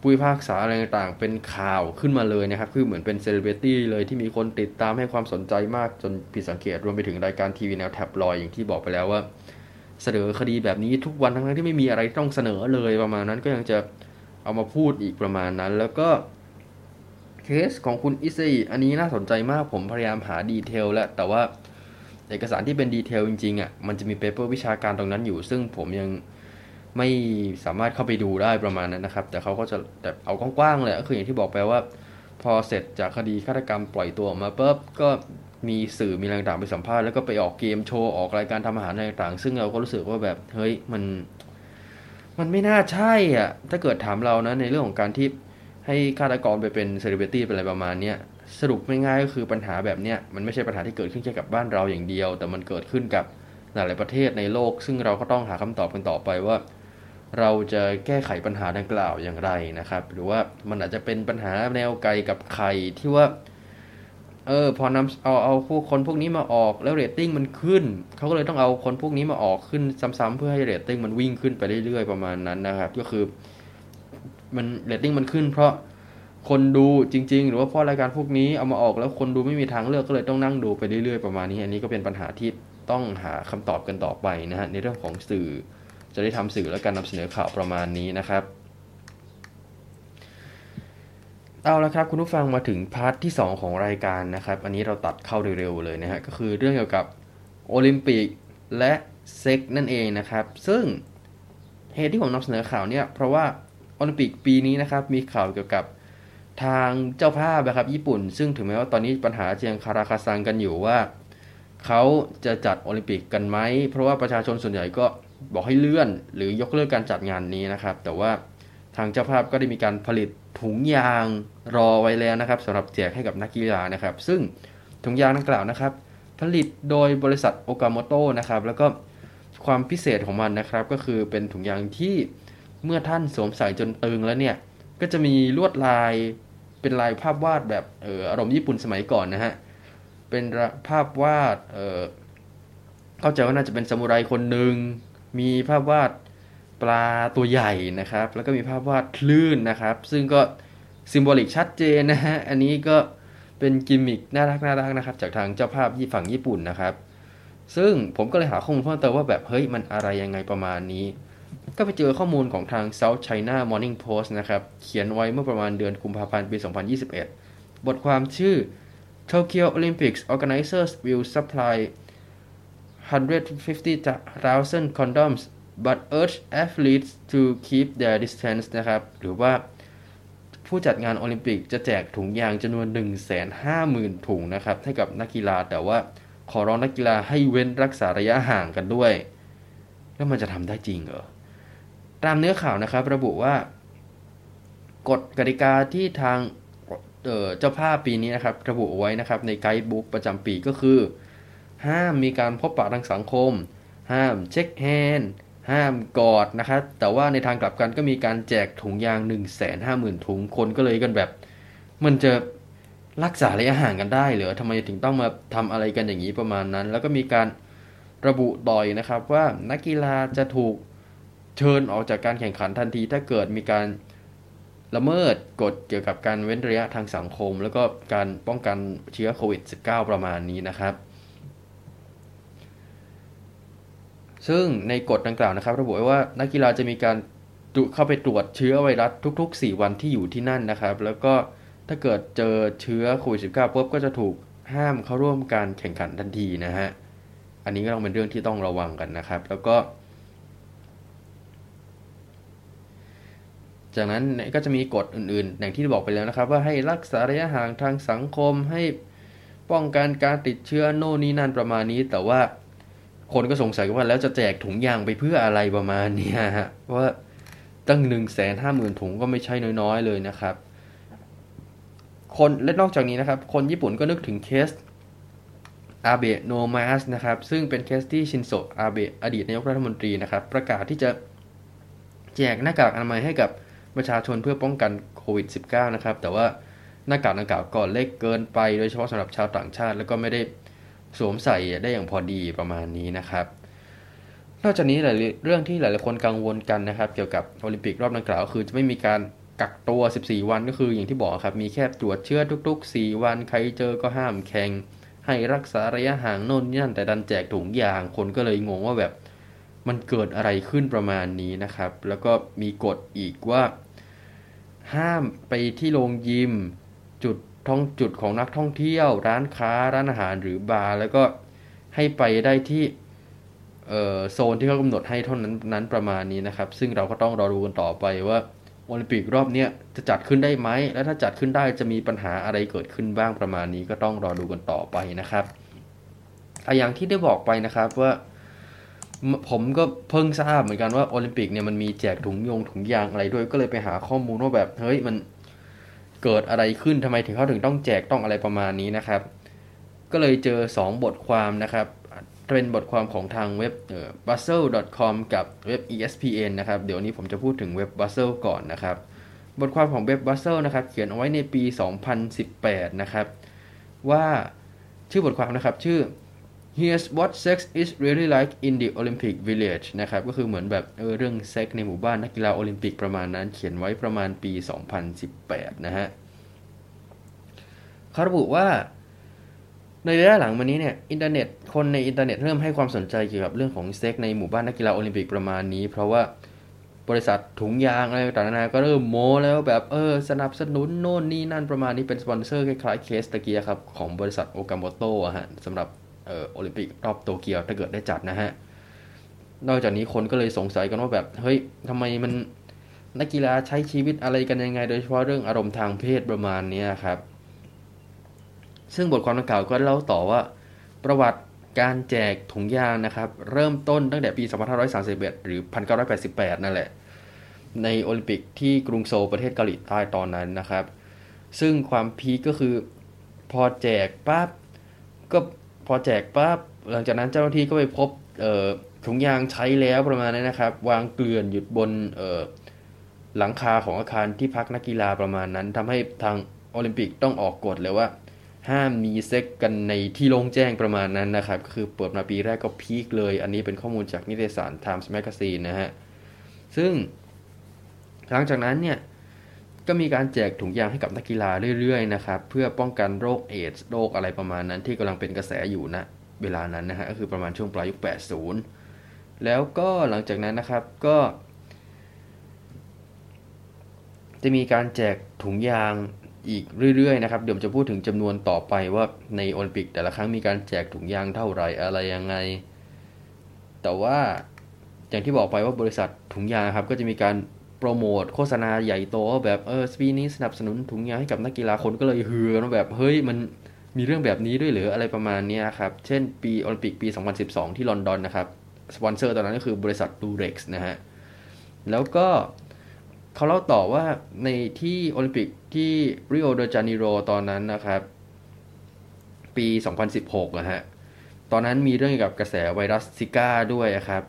ผู้พิพากษาอะไรต่างๆ เป็นข่าวขึ้นมาเลยนะครับ คือเหมือนเป็นเซเลบริตี้เลยที่มีคนติดตามให้ความสนใจมากจนผิดสังเกตรวมไปถึงรายการทีวีแนวแท็บลอยอย่างที่บอกไปแล้วว่า เสนอคดีแบบนี้ทุกวันทั้งที่ไม่มีอะไรต้องเสนอเลยประมาณนั้นก็ยังจะเอามาพูดอีกประมาณนั้น แล้วก็เคสของคุณอิซเซอันนี้น่าสนใจมากผมพยายามหา detail แล้วแต่ว่าเอกสารที่เป็น detail จริงๆอะมันจะมี paper วิชาการตรงนั้นอยู่ ซึ่งผมยัง ไม่สามารถเข้าไปดูได้ประมาณนั้นนะครับ แต่เขาก็จะแต่เอากว้างๆเลยก็คืออย่างที่บอกไปว่า พอเสร็จจากคดีฆาตกรรมปล่อยตัวออกมาปุ๊บก็มีสื่อมีอะไรต่างๆไปสัมภาษณ์แล้วก็ไปออกเกมโชว์ออกรายการทำอาหารอะไรต่างๆ ซึ่งเราก็รู้สึกว่าแบบเฮ้ยมัน มันไม่น่าใช่อะถ้าเกิดถามเรานะในเรื่องของการที่ให้ฆาตกรไปเป็นเซเลบริตี้เป็นอะไรประมาณนี้สรุปไม่ง่ายก็คือปัญหาแบบเนี้ยมันไม่ใช่ปัญหาที่เกิดขึ้นแค่กับบ้านเราอย่างเดียว แต่มันเกิดขึ้นกับหลายประเทศในโลก ซึ่งเราก็ต้องหาคำตอบกันต่อไปว่า เราจะแก้ไขปัญหาดังกล่าวอย่างไรนะครับ หรือว่ามันอาจจะเป็นปัญหาแนวไก่กับไข่ที่ว่า เออพอนำเอาเอาผู้คนพวกนี้มาออกแล้วเรตติ้งมันขึ้นเขาก็เลยต้องเอาคนพวกนี้มาออกขึ้นซ้ำๆเพื่อให้เรตติ้งมันวิ่งขึ้นไปเรื่อยๆประมาณนั้นนะครับ ก็คือ มันเรตติ้งมันขึ้น เพราะคนดูจริง ๆ หรือว่าเพราะรายการพวกนี้เอามาออกแล้วคนดูไม่มีทางเลือกก็เลยต้องนั่งดูไปเรื่อยๆประมาณนี้ อันนี้ก็เป็นปัญหาที่ต้องหาคำตอบกันต่อไปนะฮะในเรื่องของสื่อ จะได้ทำสื่อและการนำเสนอข่าวประมาณนี้นะครับ เอาละครับคุณผู้ฟังมาถึง part ที่ 2 ของรายการนะครับ อันนี้เราตัดเข้าเร็วๆเลยนะฮะก็คือเรื่องเกี่ยวกับโอลิมปิกและเซ็กนั่นเองนะครับ ซึ่งเหตุที่ผมนำเสนอข่าวเนี่ยเพราะว่าโอลิมปิกปีนี้นะครับมีข่าวเกี่ยวกับทางเจ้าภาพนะครับญี่ปุ่น ซึ่งถึงแม้ว่าตอนนี้ปัญหาเจียงคาราคาซังกันอยู่ว่า เขาจะจัดโอลิมปิกกันไหม เพราะว่าประชาชนส่วนใหญ่ก็ บอกให้เลื่อนหรือยกเลิกการจัดงานนี้นะครับ แต่ว่าทางเจ้าภาพก็ได้มีการผลิตถุงยางรอไว้แล้วนะครับสำหรับแจกให้กับนักกีฬานะครับ ซึ่งถุงยางดังกล่าวนะครับ ผลิตโดยบริษัทโอกาโมโตนะครับ แล้วก็ความพิเศษของมันนะครับ ก็คือเป็นถุงยางที่เมื่อท่านสวมใส่จนตึงแล้วเนี่ย ก็จะมีลวดลายเป็นลายภาพวาดแบบเอออารมณ์ญี่ปุ่นสมัยก่อนนะฮะเป็นภาพวาดเออเข้าใจว่าน่าจะเป็นซามูไรคนหนึ่ง มีภาพวาดปลาตัวใหญ่นะครับ แล้วก็มีภาพวาดคลื่นนะครับ ซึ่งก็ซิมโบลิกชัดเจนนะฮะ อันนี้ก็เป็นกิมมิคน่ารักน่ารักนะครับ จากทางเจ้าภาพฝั่งญี่ปุ่นนะครับ ซึ่งผมก็เลยหาข้อมูลเพิ่มเติมว่าแบบเฮ้ยมันอะไรยังไงประมาณนี้ ก็ไปเจอข้อมูลของทาง South China Morning Post นะครับ เขียนไว้เมื่อประมาณเดือนกุมภาพันธ์ปี 2021 บทความชื่อ Tokyo Olympics organizers will supply 150,000 condoms but urge athletes to keep their distance นะครับ หรือว่าผู้จัดงานโอลิมปิกจะแจกถุงยางจำนวน 150,000 ถุงนะครับ ให้กับนักกีฬาแต่ว่าขอร้องนักกีฬาให้เว้นรักษาระยะห่างกันด้วย แล้วมันจะทำได้จริงเหรอ ตามเนื้อข่าวนะครับ ระบุว่ากฎกติกาที่ทางเจ้าภาพปีนี้นะครับ ระบุไว้นะครับในไกด์บุ๊กประจำปีก็คือ ห้ามมีการพบปะทางสังคม ห้ามเช็คแฮนด์ห้ามกอดนะครับ แต่ว่าในทางกลับกันก็มีการแจกถุงยาง 1 5 0 0 0 0 ถุงคนก็เลยกันแบบ มันจะรักษาระยะห่างกันได้หรือทำไมถึงต้องมาทำอะไรกันอย่างนี้ประมาณนั้น แล้วก็มีการระบุต่อยนะครับว่านักกีฬาจะถูกเชิญออกจากการแข่งขันทันที ถ้าเกิดมีการละเมิดกฎเกี่ยวกับการเว้นระยะทางสังคม แล้วก็การป้องกันเชื้อโควิด -19 ประมาณนี้นะครับ ซึ่งในกฎดังกล่าวนะครับ ระบุไว้ว่านักกีฬาจะมีการเข้าไปตรวจเชื้อไวรัสทุก ๆ 4 วันที่อยู่ที่นั่นนะครับ แล้วก็ถ้าเกิดเจอเชื้อโควิด -19 ปุ๊บก็จะถูกห้ามเข้าร่วมการแข่งขันทันทีนะฮะ อันนี้ก็ต้องเป็นเรื่องที่ต้องระวังกันนะครับ แล้วก็ จากนั้นก็จะมีกฎอื่นๆ อย่างที่บอกไปแล้วนะครับ ว่าให้รักษาระยะห่างทางสังคมให้ป้องกันการติดเชื้อโน่นนี่นั่นประมาณนี้ แต่ว่า คนก็สงสัยว่าแล้วจะแจกถุงยางไปเพื่ออะไรประมาณนี้ฮะว่าตั้ง1 5 0 0 0 0ถุงก็ไม่ใช่น้อยๆเลยนะครับ คนและนอกจากนี้นะครับ คนญี่ปุ่นก็นึกถึงเคสอาเบะโนมาสก์นะครับ ซึ่งเป็นเคสที่ชินโซอาเบะอดีตนายกรัฐมนตรีนะครับ ประกาศที่จะแจกหน้ากากอนามัยให้กับประชาชนเพื่อป้องกันโควิด -19 นะครับ แต่ว่าหน้ากากดังกล่าวก็เล็กเกินไป โดยเฉพาะสำหรับชาวต่างชาติ แล้วก็ไม่ได้ สวมใส่ได้อย่างพอดีประมาณนี้นะครับ นอกจากนี้หลายเรื่องที่หลายๆคนกังวลกันนะครับ เกี่ยวกับโอลิมปิกรอบดังกล่าวคือจะไม่มีการกักตัว 14 วันก็คืออย่างที่บอกครับ มีแค่ตรวจเชื้อทุก ๆ 4 วันใครเจอก็ห้ามแข่งให้รักษาระยะห่างโน่นนี่นั่นแต่ดันแจกถุงยางคนก็เลยงงว่าแบบมันเกิดอะไรขึ้นประมาณนี้นะครับ แล้วก็มีกฎอีกว่า ห้ามไปที่โรงยิม ท่องจุดของนักท่องเที่ยว ร้านค้าร้านอาหารหรือบาร์แล้วก็ให้ไปได้ที่โซนที่เขากำหนดให้เท่านั้นนั้นประมาณนี้นะครับ ซึ่งเราก็ต้องรอดูกันต่อไปว่าโอลิมปิกรอบนี้จะจัดขึ้นได้ไหม และถ้าจัดขึ้นได้จะมีปัญหาอะไรเกิดขึ้นบ้างประมาณนี้ก็ต้องรอดูกันต่อไปนะครับอย่างที่ได้บอกไปนะครับว่า ผมก็เพิ่งทราบเหมือนกันว่าโอลิมปิกเนี่ยมันมีแจกถุงยงถุงยางอะไรด้วยก็เลยไปหาข้อมูลว่าแบบเฮ้ยมัน เกิดอะไรขึ้นทำไมถึงเขาถึงต้องแจกต้องอะไรประมาณนี้นะครับ ก็เลยเจอ 2 บทความนะครับเป็นบทความของทางเว็บ b u z z e l c o m กับเว็บ ESPN นะครับ เดี๋ยวนี้ผมจะพูดถึงเว็บ b u z z e l ก่อนนะครับ บทความของเว็บ b u z z e l นะครับ เขียนเอาไว้ในปี 2018 นะครับ ว่าชื่อบทความนะครับ ชื่อ Here's what sex is really like in the Olympic Village นะครับ ก็คือเหมือนแบบเออเรื่องเซ็กในหมู่บ้านนักกีฬาโอลิมปิกประมาณนั้น เขียนไว้ประมาณปี 2018 นะฮะเขาระบุว่าในระยะหลังมานี้เนี่ยอินเทอร์เน็ตคนในอินเทอร์เน็ตเริ่มให้ความสนใจเกี่ยวกับเรื่องของเซ็กในหมู่บ้านนักกีฬาโอลิมปิกประมาณนี้ เพราะว่าบริษัทถุงยางอะไรต่างๆก็เริ่มโม้แล้วแบบเออสนับสนุนโน่นนี่นั่นประมาณนี้เป็นสปอนเซอร์คล้ายๆเคสตะกี้ครับของบริษัทโอกาโมโตะฮะสำหรับ โอลิมปิกรอบโตเกียวถ้าเกิดได้จัดนะฮะ นอกจากนี้คนก็เลยสงสัยกันว่าแบบ เฮ้ยทำไมมันนักกีฬาใช้ชีวิตอะไรกันยังไง โดยเฉพาะเรื่องอารมณ์ทางเพศประมาณนี้ครับ ซึ่งบทความดังกล่าวก็เล่าต่อว่า ประวัติการแจกถุงยางนะครับ เริ่มต้นตั้งแต่ปี 2531 หรือ 1988 นั่นแหละ ในโอลิมปิกที่กรุงโซลประเทศเกาหลีใต้ตอนนั้นนะครับ ซึ่งความพีคก็คือพอแจกปั๊บก็ พอแจกปั๊บหลังจากนั้นเจ้าหน้าที่ก็ไปพบถุงยางใช้แล้วประมาณนั้นะครับ วางเกลื่อนหยุดบนหลังคาของอาคารที่พักนักกีฬาประมาณนั้นทำให้ทางโอลิมปิกต้องออกกฎเลยว่า ห้ามมีเซ็กกันในที่โล่งแจ้งประมาณนั้นนะครับก็คือเปิดมาปีแรกก็พีคเลย อันนี้เป็นข้อมูลจากนิตยสาร Times Magazine นะฮะ ซึ่งหลังจากนั้นเนี่ย ก็มีการแจกถุงยางให้กับนักกีฬาเรื่อยๆนะครับเพื่อป้องกันโรคเอดส์โรคอะไรประมาณนั้นที่กำลังเป็นกระแสอยู่นะเวลานั้นนะฮะก็คือประมาณช่วงปลายยุค 80 แล้วก็หลังจากนั้นนะครับก็ จะมีการแจกถุงยางอีกเรื่อยๆนะครับเดี๋ยวจะพูดถึงจำนวนต่อไปว่าในโอลิมปิกแต่ละครั้งมีการแจกถุงยางเท่าไหร่อะไรยังไง แต่ว่าอย่างที่บอกไปว่าบริษัทถุงยางครับก็จะมีการ โปรโมทโฆษณาใหญ่โตแบบเออปีนี้สนับสนุนถุงยางให้กับนักกีฬาคนก็เลยเฮือกแบบเฮ้ยมันมีเรื่องแบบนี้ด้วยหรืออะไรประมาณนี้ครับ เช่นปีโอลิมปิกปี 2012 ที่ลอนดอนนะครับสปอนเซอร์ตอนนั้นก็คือบริษัทดูเร็กส์นะฮะ แล้วก็เขาเล่าต่อว่าในที่โอลิมปิกที่ริโอเดจานิโรตอนนั้นนะครับ ปี 2016นะฮะ ตอนนั้นมีเรื่องเกี่ยวกับกระแสไวรัสซิก้าด้วยครับ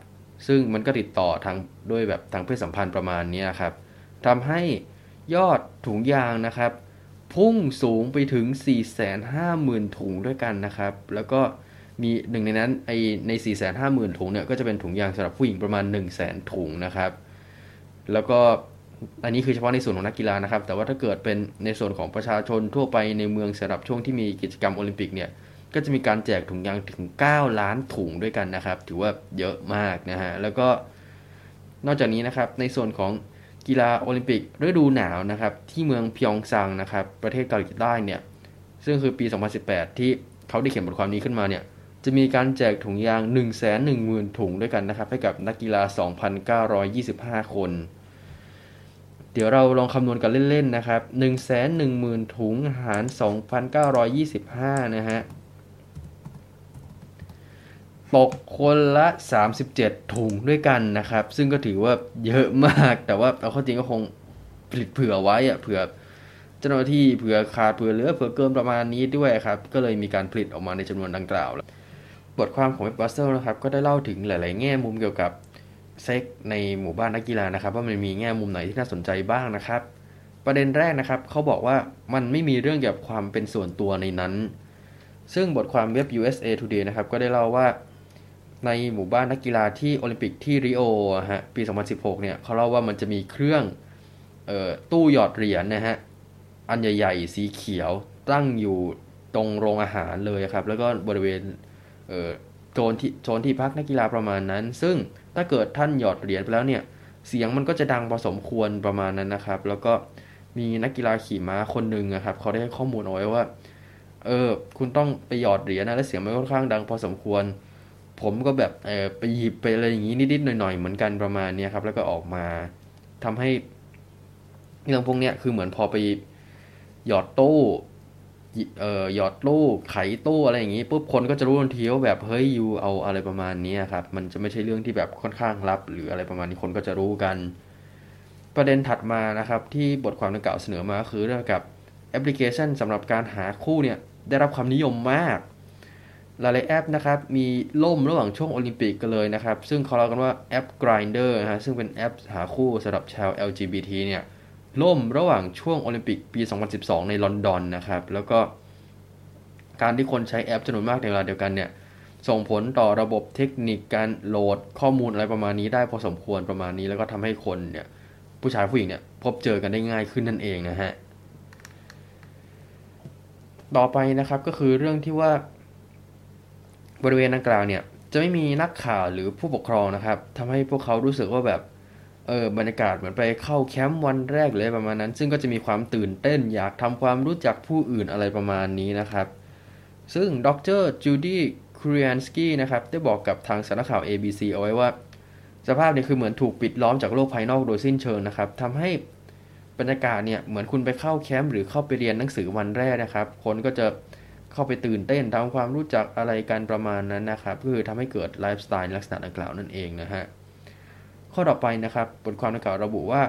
ซึ่งมันก็ติดต่อทางด้วยแบบทางเพศสัมพันธ์ประมาณนี้ครับทำให้ยอดถุงยางนะครับ พุ่งสูงไปถึง 450,000 ถุงด้วยกันนะครับ แล้วก็มีหนึ่งในนั้นไอใน 450,000 ถุงเนี่ยก็จะเป็นถุงยางสำหรับผู้หญิงประมาณ 100,000 ถุงนะครับ แล้วก็อันนี้คือเฉพาะในส่วนของนักกีฬานะครับ แต่ว่าถ้าเกิดเป็นในส่วนของประชาชนทั่วไปในเมืองสำหรับช่วงที่มีกิจกรรมโอลิมปิกเนี่ย ก็จะมีการแจกถุงยางถึง 9 ล้านถุงด้วยกันนะครับ ถือว่าเยอะมากนะฮะ แล้วก็นอกจากนี้นะครับ ในส่วนของกีฬาโอลิมปิกฤดูหนาวนะครับ ที่เมืองพยองซังนะครับ ประเทศเกาหลีใต้เนี่ย ซึ่งคือปี 2018 ที่เขาได้เขียนบทความนี้ขึ้นมาเนี่ย จะมีการแจกถุงยาง 1 1 0 0 0 0 ถุงด้วยกันนะครับ ให้กับนักกีฬา 2,925 คน เดี๋ยวเราลองคำนวณกันเล่นๆนะครับ 1 1 0 0 0 0 ถุงหาร 2,925 นะฮะ ตกคนละ 37 ถุงด้วยกันนะครับ ซึ่งก็ถือว่าเยอะมาก แต่ว่าเอาข้าจริงก็คงผลิตเผื่อไว้อะเผื่อเจ้าหน้าที่เผื่อขาดเผื่อเหลือเผื่อเกินประมาณนี้ด้วยครับ ก็เลยมีการผลิตออกมาในจำนวนดังกล่าวแล้วบทความของเว็บบัสเซอร์นะครับ ก็ได้เล่าถึงหลาย ๆ แง่มุมเกี่ยวกับเซ็กในหมู่บ้านนักกีฬานะครับ ว่ามันมีแง่มุมไหนที่น่าสนใจบ้างนะครับ ประเด็นแรกนะครับเขาบอกว่ามันไม่มีเรื่องเกี่ยวกับความเป็นส่วนตัวในนั้น ซึ่งบทความเว็บ USA Today นะครับก็ได้เล่าว่า ในหมู่บ้านนักกีฬาที่โอลิมปิกที่ริโอฮะปี 2016 เนี่ยเขาเล่าว่ามันจะมีเครื่องออตู้หยอดเหรียญนนะฮะ อันใหญ่ ๆ สีเขียวตั้งอยู่ตรงโรงอาหารเลยครับ แล้วก็บริเวณโซนที่โซนที่พักนักกีฬาประมาณนั้น ซึ่งถ้าเกิดท่านหยอดเหรียญไปแล้วเนี่ย เสียงมันก็จะดังพอสมควรประมาณนั้นนะครับ แล้วก็มีนักกีฬาขี่ม้าคนหนึ่งนะครับเขาได้ให้ข้อมูลเอาไว้ว่า เออ คุณต้องไปหยอดเหรียญนะและเสียงมันค่อนข้างดังพอสมควร ผมก็แบบเออไปหยิบไปอะไรอย่างนี้นิดๆหน่อยๆเหมือนกันประมาณนี้ครับ แล้วก็ออกมาทำให้เรื่องพวกนี้คือเหมือนพอไปหยอดตู้เอ่อหยอดตู้ไขตู้อะไรอย่างนี้ปุ๊บคนก็จะรู้ทันทีว่าแบบเฮ้ยยูเอาอะไรประมาณนี้ครับ มันจะไม่ใช่เรื่องที่แบบค่อนข้างลับ หรืออะไรประมาณนี้คนก็จะรู้กัน ประเด็นถัดมานะครับ ที่บทความดังกล่าวเสนอมาก็คือเรื่องกับแอปพลิเคชันสำหรับการหาคู่เนี่ยได้รับความนิยมมาก หลายๆแอปนะครับมีล่มระหว่างช่วงโอลิมปิกกันเลยนะครับ ซึ่งเขาเล่ากันว่าแอป Grindr นะฮะซึ่งเป็นแอปหาคู่สำหรับชาว LGBT เนี่ยล่มระหว่างช่วงโอลิมปิกปี 2012 ในลอนดอนนะครับ แล้วก็การที่คนใช้แอปจำนวนมากในเวลาเดียวกันเนี่ยส่งผลต่อระบบเทคนิคการโหลดข้อมูลอะไรประมาณนี้ได้พอสมควรประมาณนี้ แล้วก็ทำให้คนเนี่ยผู้ชายผู้หญิงเนี่ยพบเจอกันได้ง่ายขึ้นนั่นเองนะฮะ ต่อไปนะครับก็คือเรื่องที่ว่า บริเวณดังกล่าวเนี่ยจะไม่มีนักข่าวหรือผู้ปกครองนะครับทำให้พวกเขารู้สึกว่าแบบเออบรรยากาศเหมือนไปเข้าแคมป์วันแรกเลยประมาณนั้น ซึ่งก็จะมีความตื่นเต้นอยากทำความรู้จักผู้อื่นอะไรประมาณนี้นะครับ ซึ่งดรจูดี้ครีนสกี้นะครับได้บอกกับทางสารข่าว ABC เอาไว้ว่า สภาพเนี่ยคือเหมือนถูกปิดล้อมจากโลกภายนอกโดยสิ้นเชิงนะครับทำให้บรรยากาศเนี่ยเหมือนคุณไปเข้าแคมป์หรือเข้าไปเรียนหนังสือวันแรกนะครับ คนก็จะเเข้าไปตื่นเต้นทำความรู้จักอะไรกันประมาณนั้นนะครับคือทำให้เกิดไลฟ์สไตล์ลักษณะดังกล่าวนั่นเองนะฮะข้อต่อไปนะครับบทความดังกล่าวระบุว่า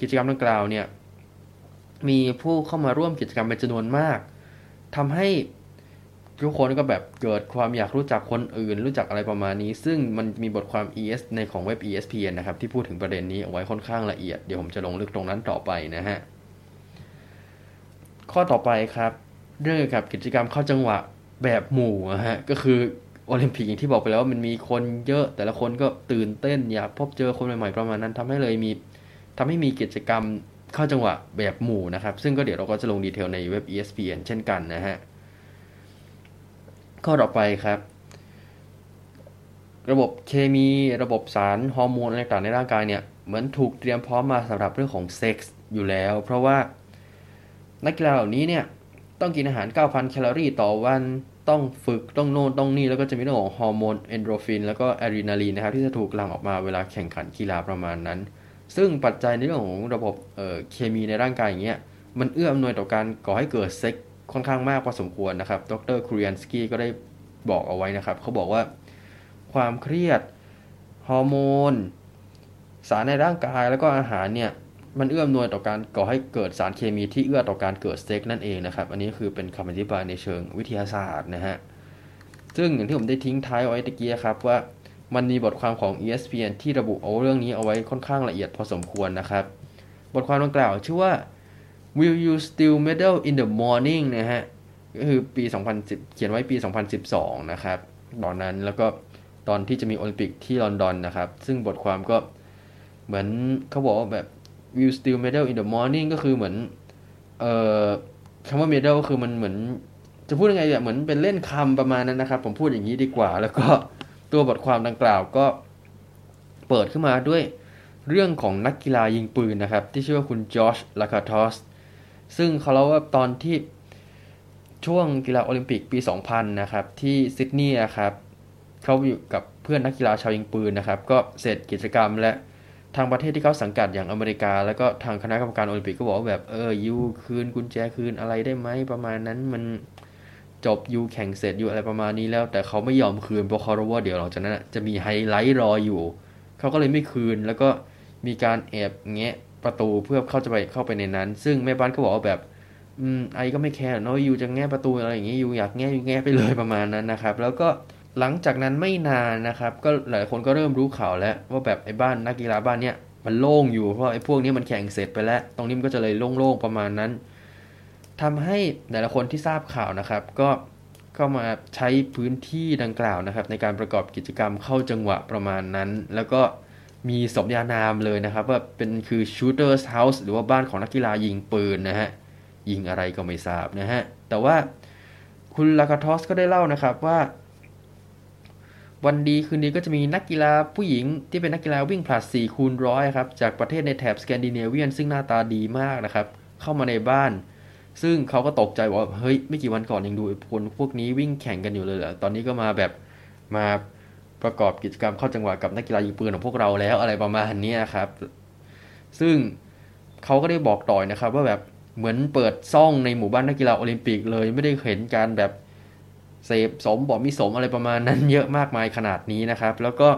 กิจกรรมดังกล่าวเนี่ยมีผู้เข้ามาร่วมกิจกรรมเป็นจำนวนมากทำให้ทุกคนก็แบบเกิดความอยากรู้จักคนอื่น รู้จักอะไรประมาณนี้ ซึ่งมันมีบทความ ES ในของเว็บ ESPN นะครับ ที่พูดถึงประเด็นนี้เอาไว้ค่อนข้างละเอียด เดี๋ยวผมจะลงลึกตรงนั้นต่อไปนะฮะ ข้อต่อไปครับ เรื่องเกี่ยวกับกิจกรรมเข้าจังหวะแบบหมู่นะฮะก็คือโอลิมปิกอย่างที่บอกไปแล้วมันมีคนเยอะแต่ละคนก็ตื่นเต้นอยากพบเจอคนใหม่ๆประมาณนั้นทำให้เลยมีทำให้มีกิจกรรมเข้าจังหวะแบบหมู่นะครับ ซึ่งก็เดี๋ยวเราก็จะลงดีเทลในเว็บ ESPN เช่นกันนะฮะข้อต่อไปครับ ระบบเคมีระบบสารฮอร์โมนอะไรต่างในร่างกายเนี่ยเหมือนถูกเตรียมพร้อมมาสำหรับเรื่องของเซ็กส์อยู่แล้ว เพราะว่านักกีฬาเหล่านี้เนี่ย ต้องกินอาหาร 9,000 แคลอรี่ต่อวัน ต้องฝึก ต้องโน่น ต้องนี่ แล้วก็จะมีเรื่องของฮอร์โมนเอนดอร์ฟิน แล้วก็อะดรีนาลีนนะครับ ที่จะถูกหลั่งออกมาเวลาแข่งขันกีฬาประมาณนั้น ซึ่งปัจจัยในเรื่องของระบบเคมีในร่างกายอย่างเงี้ย มันเอื้ออำนวยต่อการก่อให้เกิดเซ็กค่อนข้างมากพอสมควรนะครับ ดรคูริยันสกี้ก็ได้บอกเอาไว้นะครับ เขาบอกว่าความเครียด ฮอร์โมน สารในร่างกายแล้วก็อาหารเนี่ย มันเอื้อมนวยต่อการก่อให้เกิดสารเคมีที่เอื้อต่อการเกิดสเซ็กนั่นเองนะครับ อันนี้คือเป็นคำอธิบายในเชิงวิทยาศาสตร์นะฮะ ซึ่งอย่างที่ผมได้ทิ้งท้ายไว้ตะกี้ครับว่ามันมีบทความของ ESPN ที่ระบุเอาเรื่องนี้เอาไว้ค่อนข้างละเอียดพอสมควรนะครับ บทความดังกล่าวชื่อว่า Will you still medal in the morning นะฮะ ก็คือปี 2010 เขียนไว้ปี 2012 นะครับ ตอนนั้นแล้วก็ตอนที่จะมีโอลิมปิกที่ลอนดอนนะครับ ซึ่งบทความก็เหมือนเขาบอกว่าแบบ will still medal in the morning ก็คือเหมือน เอ่อคำว่า medal ก็คือมันเหมือน จะพูดยังไงเนี่ยเหมือนเป็นเล่นคำประมาณนั้นนะครับ ผมพูดอย่างนี้ดีกว่า แล้วก็ตัวบทความดังกล่าวก็เปิดขึ้นมาด้วยเรื่องของนักกีฬายิงปืนนะครับ ที่ชื่อว่าคุณจอชลาคาทอสซึ่งเขาเล่าว่าตอนที่ช่วงกีฬาโอลิมปิกปี 2000 นะครับ ที่ซิดนีย์นะครับเขาอยู่กับเพื่อนนักกีฬาชาวยิงปืนนะครับ ก็เสร็จกิจกรรมและ ทางประเทศที่เขาสังกัดอย่างอเมริกา แล้วก็ทางคณะกรรมการโอลิมปิกก็บอกว่าแบบเออยูคืนกุญแจคืนอะไรได้ไหมประมาณนั้นมันจบยูแข่งเสร็จอยู่อะไรประมาณนี้แล้ว แต่เขาไม่ยอมคืนเพราะเขารู้ว่าเดี๋ยวหลังจากนั้นจะมีไฮไลท์รออยู่ เขาก็เลยไม่คืนแล้วก็มีการแอบแงะประตูเพื่อเข้าจะไปเข้าไปในนั้น ซึ่งแม่บ้านก็บอกว่าแบบ อืมไอก็ไม่แคร์เนาะยูจะแง่ประตูอะไรอย่างงี้ยูอยากแง่ยูแง่ไปเลยประมาณนั้นนะครับ แล้วก็ หลังจากนั้นไม่นานนะครับ ก็หลายคนก็เริ่มรู้ข่าวแล้ว ว่าแบบไอ้บ้านนักกีฬาบ้านเนี้ยมันโล่งอยู่เพราะไอ้พวกนี้มันแข่งเสร็จไปแล้ว ตรงนี้มันก็จะเลยโล่งๆประมาณนั้นทำให้แต่ละคนที่ทราบข่าวนะครับ ก็เข้ามาใช้พื้นที่ดังกล่าวนะครับ ในการประกอบกิจกรรมเข้าจังหวะประมาณนั้น แล้วก็มีสมญานามเลยนะครับ ว่าเป็นคือ shooters house หรือว่าบ้านของนักกีฬายิงปืนนะฮะยิงอะไรก็ไม่ทราบนะฮะแต่ว่าคุณลากาทอสก็ได้เล่านะครับว่า วันดีคืนนี้ก็จะมีนักกีฬาผู้หญิงที่เป็นนักกีฬาวิ่งผลัด4คูณร้อยครับจากประเทศในแถบสแกนดิเนเวียนซึ่งหน้าตาดีมากนะครับ เข้ามาในบ้าน ซึ่งเขาก็ตกใจว่าเฮ้ยไม่กี่วันก่อนยังดูคนพวกนี้วิ่งแข่งกันอยู่เลยเหรอตอนนี้ก็มาแบบมาประกอบกิจกรรมเข้าจังหวะกับนักกีฬายิงปืนของพวกเราแล้วอะไรประมาณนี้ครับ ซึ่งเขาก็ได้บอกต่อนะครับ ว่าแบบเหมือนเปิดซ่องในหมู่บ้านนักกีฬาโอลิมปิกเลยไม่ได้เห็นการแบบ เสพสมบ่มิสมอะไรประมาณนั้นเยอะมากมายขนาดนี้นะครับ แล้วก็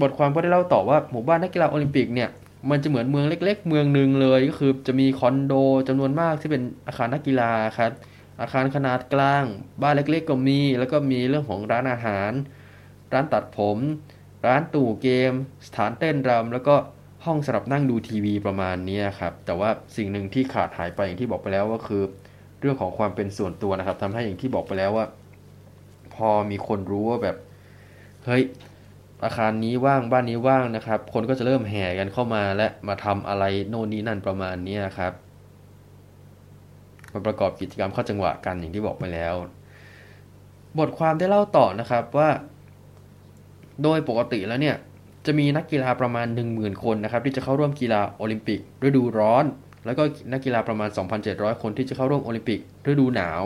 บทความก็ได้เล่าต่อว่าหมู่บ้านนักกีฬาโอลิมปิกเนี่ยมันจะเหมือนเมืองเล็ก ๆ เมืองหนึ่งเลยก็คือจะมีคอนโดจำนวนมากที่เป็นอาคารนักกีฬาครับอาคารขนาดกลาง บ้านเล็ก ๆ ก็มี แล้วก็มีเรื่องของร้านอาหาร ร้านตัดผม ร้านตู่เกม สถานเต้นรำแล้วก็ห้องสำหรับนั่งดูทีวีประมาณนี้ครับแต่ว่าสิ่งหนึ่งที่ขาดหายไปอย่างที่บอกไปแล้วก็คือ เรื่องของความเป็นส่วนตัวนะครับทำให้อย่างที่บอกไปแล้วว่า พอมีคนรู้ว่าแบบเฮ้ยอาคารนี้ว่างบ้านนี้ว่างนะครับ คนก็จะเริ่มแห่กันเข้ามาและมาทำอะไรโน่นนี้นั่นประมาณนี้นครับมาประกอบกิจกรรมเข้าจังหวะกันอย่างที่บอกไปแล้ว บทความได้เล่าต่อนะครับว่า โดยปกติแล้วเนี่ยจะมีนักกีฬาประมาณ 10,000 คนนะครับ ที่จะเข้าร่วมกีฬาโอลิมปิกฤดูร้อน แล้วก็นักกีฬาประมาณ 2,700 คนที่จะเข้าร่วมโอลิมปิกฤดูหนาว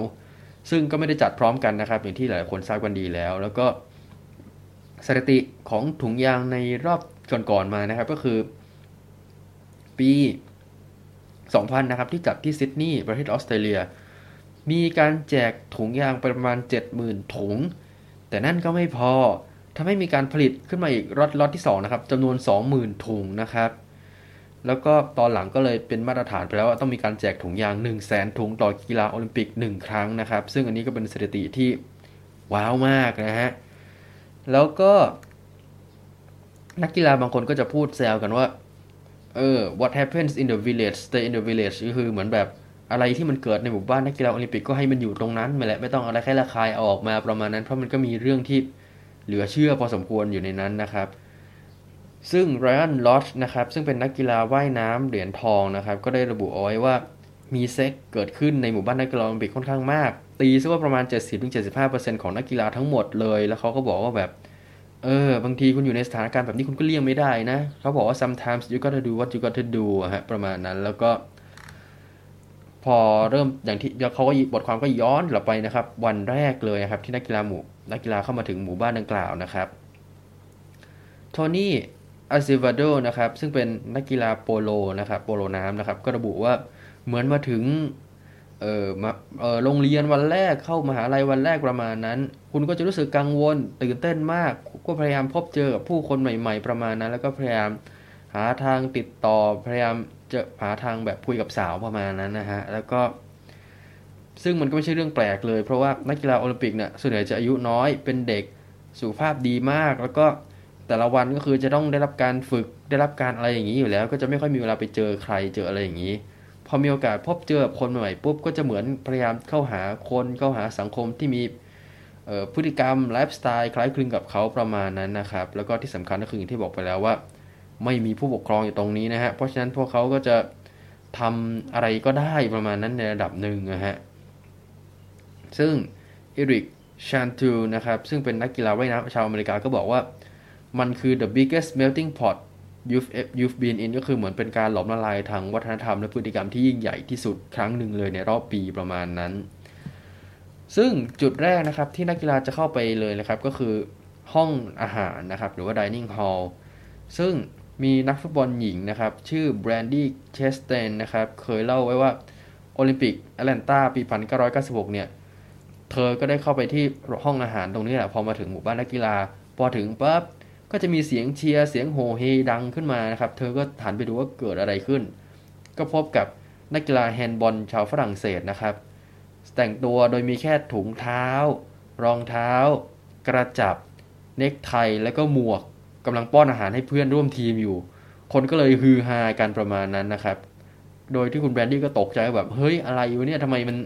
ซึ่งก็ไม่ได้จัดพร้อมกันนะครับ อย่างที่หลายคนทราบกันดีแล้ว แล้วก็สถิติของถุงยางในรอบก่อนๆมานะครับ ก็คือ ปี 2000 นะครับ ที่จัดที่ซิดนีย์ประเทศออสเตรเลีย มีการแจกถุงยางประมาณ 70,000 ถุง แต่นั่นก็ไม่พอทำให้มีการผลิตขึ้นมาอีกล็อตล็อตที่ 2 นะครับจำนวน 20,000 ถุงนะครับ แล้วก็ตอนหลังก็เลยเป็นมาตรฐานไปแล้วว่าต้องมีการแจกถุงยาง 1 0 0 0 0แสนถุงต่อกีฬาโอลิมปิก 1 ครั้งนะครับ ซึ่งอันนี้ก็เป็นสถิติที่ว้าวมากนะฮะ แล้วก็นักกีฬาบางคนก็จะพูดแซวกันว่า เออ what happens in the village stay in the village ก็คือเหมือนแบบอะไรที่มันเกิดในหมู่บ้านนักกีฬาโอลิมปิกก็ให้มันอยู่ตรงนั้นไปแหละไม่ต้องอะไรแค่ระคายออกมาประมาณนั้น เพราะมันก็มีเรื่องที่เหลือเชื่อพอสมควรอยู่ในนั้นนะครับ ซึ่งไรอันลอชนะครับซึ่งเป็นนักกีฬาว่ายน้ำเหรียญทองนะครับ ก็ได้ระบุเอาไว้ว่ามีเซ็กเกิดขึ้นในหมู่บ้านนักกีฬาโอลิมปิกค่อนข้างมาก ตีซะว่าประมาณ 70-75%ของนักกีฬาทั้งหมดเลย แล้วเขาก็บอกว่าแบบ เออ บางทีคุณอยู่ในสถานการณ์แบบนี้คุณก็เลี่ยงไม่ได้นะ เขาบอกว่า sometimes you gotta do what you gotta do ฮะประมาณนั้นแล้วก็ พอเริ่มอย่างที่เขาก็บทความก็ย้อนกลับไปนะครับ วันแรกเลยนะครับที่นักกีฬาหมู่นักกีฬาเข้ามาถึงหมู่บ้านดังกล่าวนะครับโทนี่ อาซิวาโดนะครับซึ่งเป็นนักกีฬาโปโลนะครับโปโลน้ำนะครับก็ระบุว่าเหมือนมาถึงเออมาเออโรงเรียนวันแรกเข้ามาหาลัยวันแรกประมาณนั้น คุณก็จะรู้สึกกังวลตื่นเต้นมาก ก็พยายามพบเจอกับผู้คนใหม่ ๆ ประมาณนั้น แล้วก็พยายามหาทางติดต่อพยายามจะหาทางแบบคุยกับสาวประมาณนั้นนะฮะแล้วก็ ซึ่งมันก็ไม่ใช่เรื่องแปลกเลย เพราะว่านักกีฬาโอลิมปิกเนี่ยส่วนใหญ่จะอายุน้อยเป็นเด็กสุขภาพดีมาก แล้วก็ แต่ละวันก็คือจะต้องได้รับการฝึกได้รับการอะไรอย่างนี้อยู่แล้ว ก็จะไม่ค่อยมีเวลาไปเจอใครเจออะไรอย่างนี้ พอมีโอกาสพบเจอคนใหม่ปุ๊บก็จะเหมือนพยายามเข้าหาคนเข้าหาสังคมที่มีพฤติกรรมไลฟ์สไตล์คล้ายคลึงกับเขาประมาณนั้นนะครับ แล้วก็ที่สำคัญก็คืออย่างที่บอกไปแล้วว่า ไม่มีผู้ปกครองอยู่ตรงนี้นะฮะเพราะฉะนั้นพวกเขาก็จะทำอะไรก็ได้ประมาณนั้นในระดับหนึ่งนะฮะซึ่งเอริกชานตูนะครับซึ่งเป็นนักกีฬาว่ายน้ำชาวอเมริกาก็บอกว่า มันคือ the biggest melting pot you've you've been in ก็คือเหมือนเป็นการหลอมละลายทางวัฒนธรรมและพฤติกรรมที่ยิ่งใหญ่ที่สุดครั้งหนึ่งเลยในรอบปีประมาณนั้น ซึ่งจุดแรกนะครับที่นักกีฬาจะเข้าไปเลยนะครับ ก็คือห้องอาหารนะครับ หรือว่า dining hall ซึ่งมีนักฟุตบอลหญิงนะครับ ชื่อแบรนดี้เชสเตนนะครับ เคยเล่าไว้ว่าโอลิมปิกแอตแลนตาปี 1996 เนี่ย เธอก็ได้เข้าไปที่ห้องอาหารตรงนี้แหละ พอมาถึงหมู่บ้านนักกีฬา พอถึงปั๊บ ก็จะมีเสียงเชียร์เสียงโห่เฮดังขึ้นมานะครับ เธอก็หันไปดูว่าเกิดอะไรขึ้น ก็พบกับนักกีฬาแฮนด์บอลชาวฝรั่งเศสนะครับ แต่งตัวโดยมีแค่ถุงเท้า รองเท้า กระจับ เนคไทแล้วก็หมวกกำลังป้อนอาหารให้เพื่อนร่วมทีมอยู่ คนก็เลยฮือฮากันประมาณนั้นนะครับ โดยที่คุณแบรนดี้ก็ตกใจแบบเฮ้ยอะไรอยู่เนี่ยทำไมมัน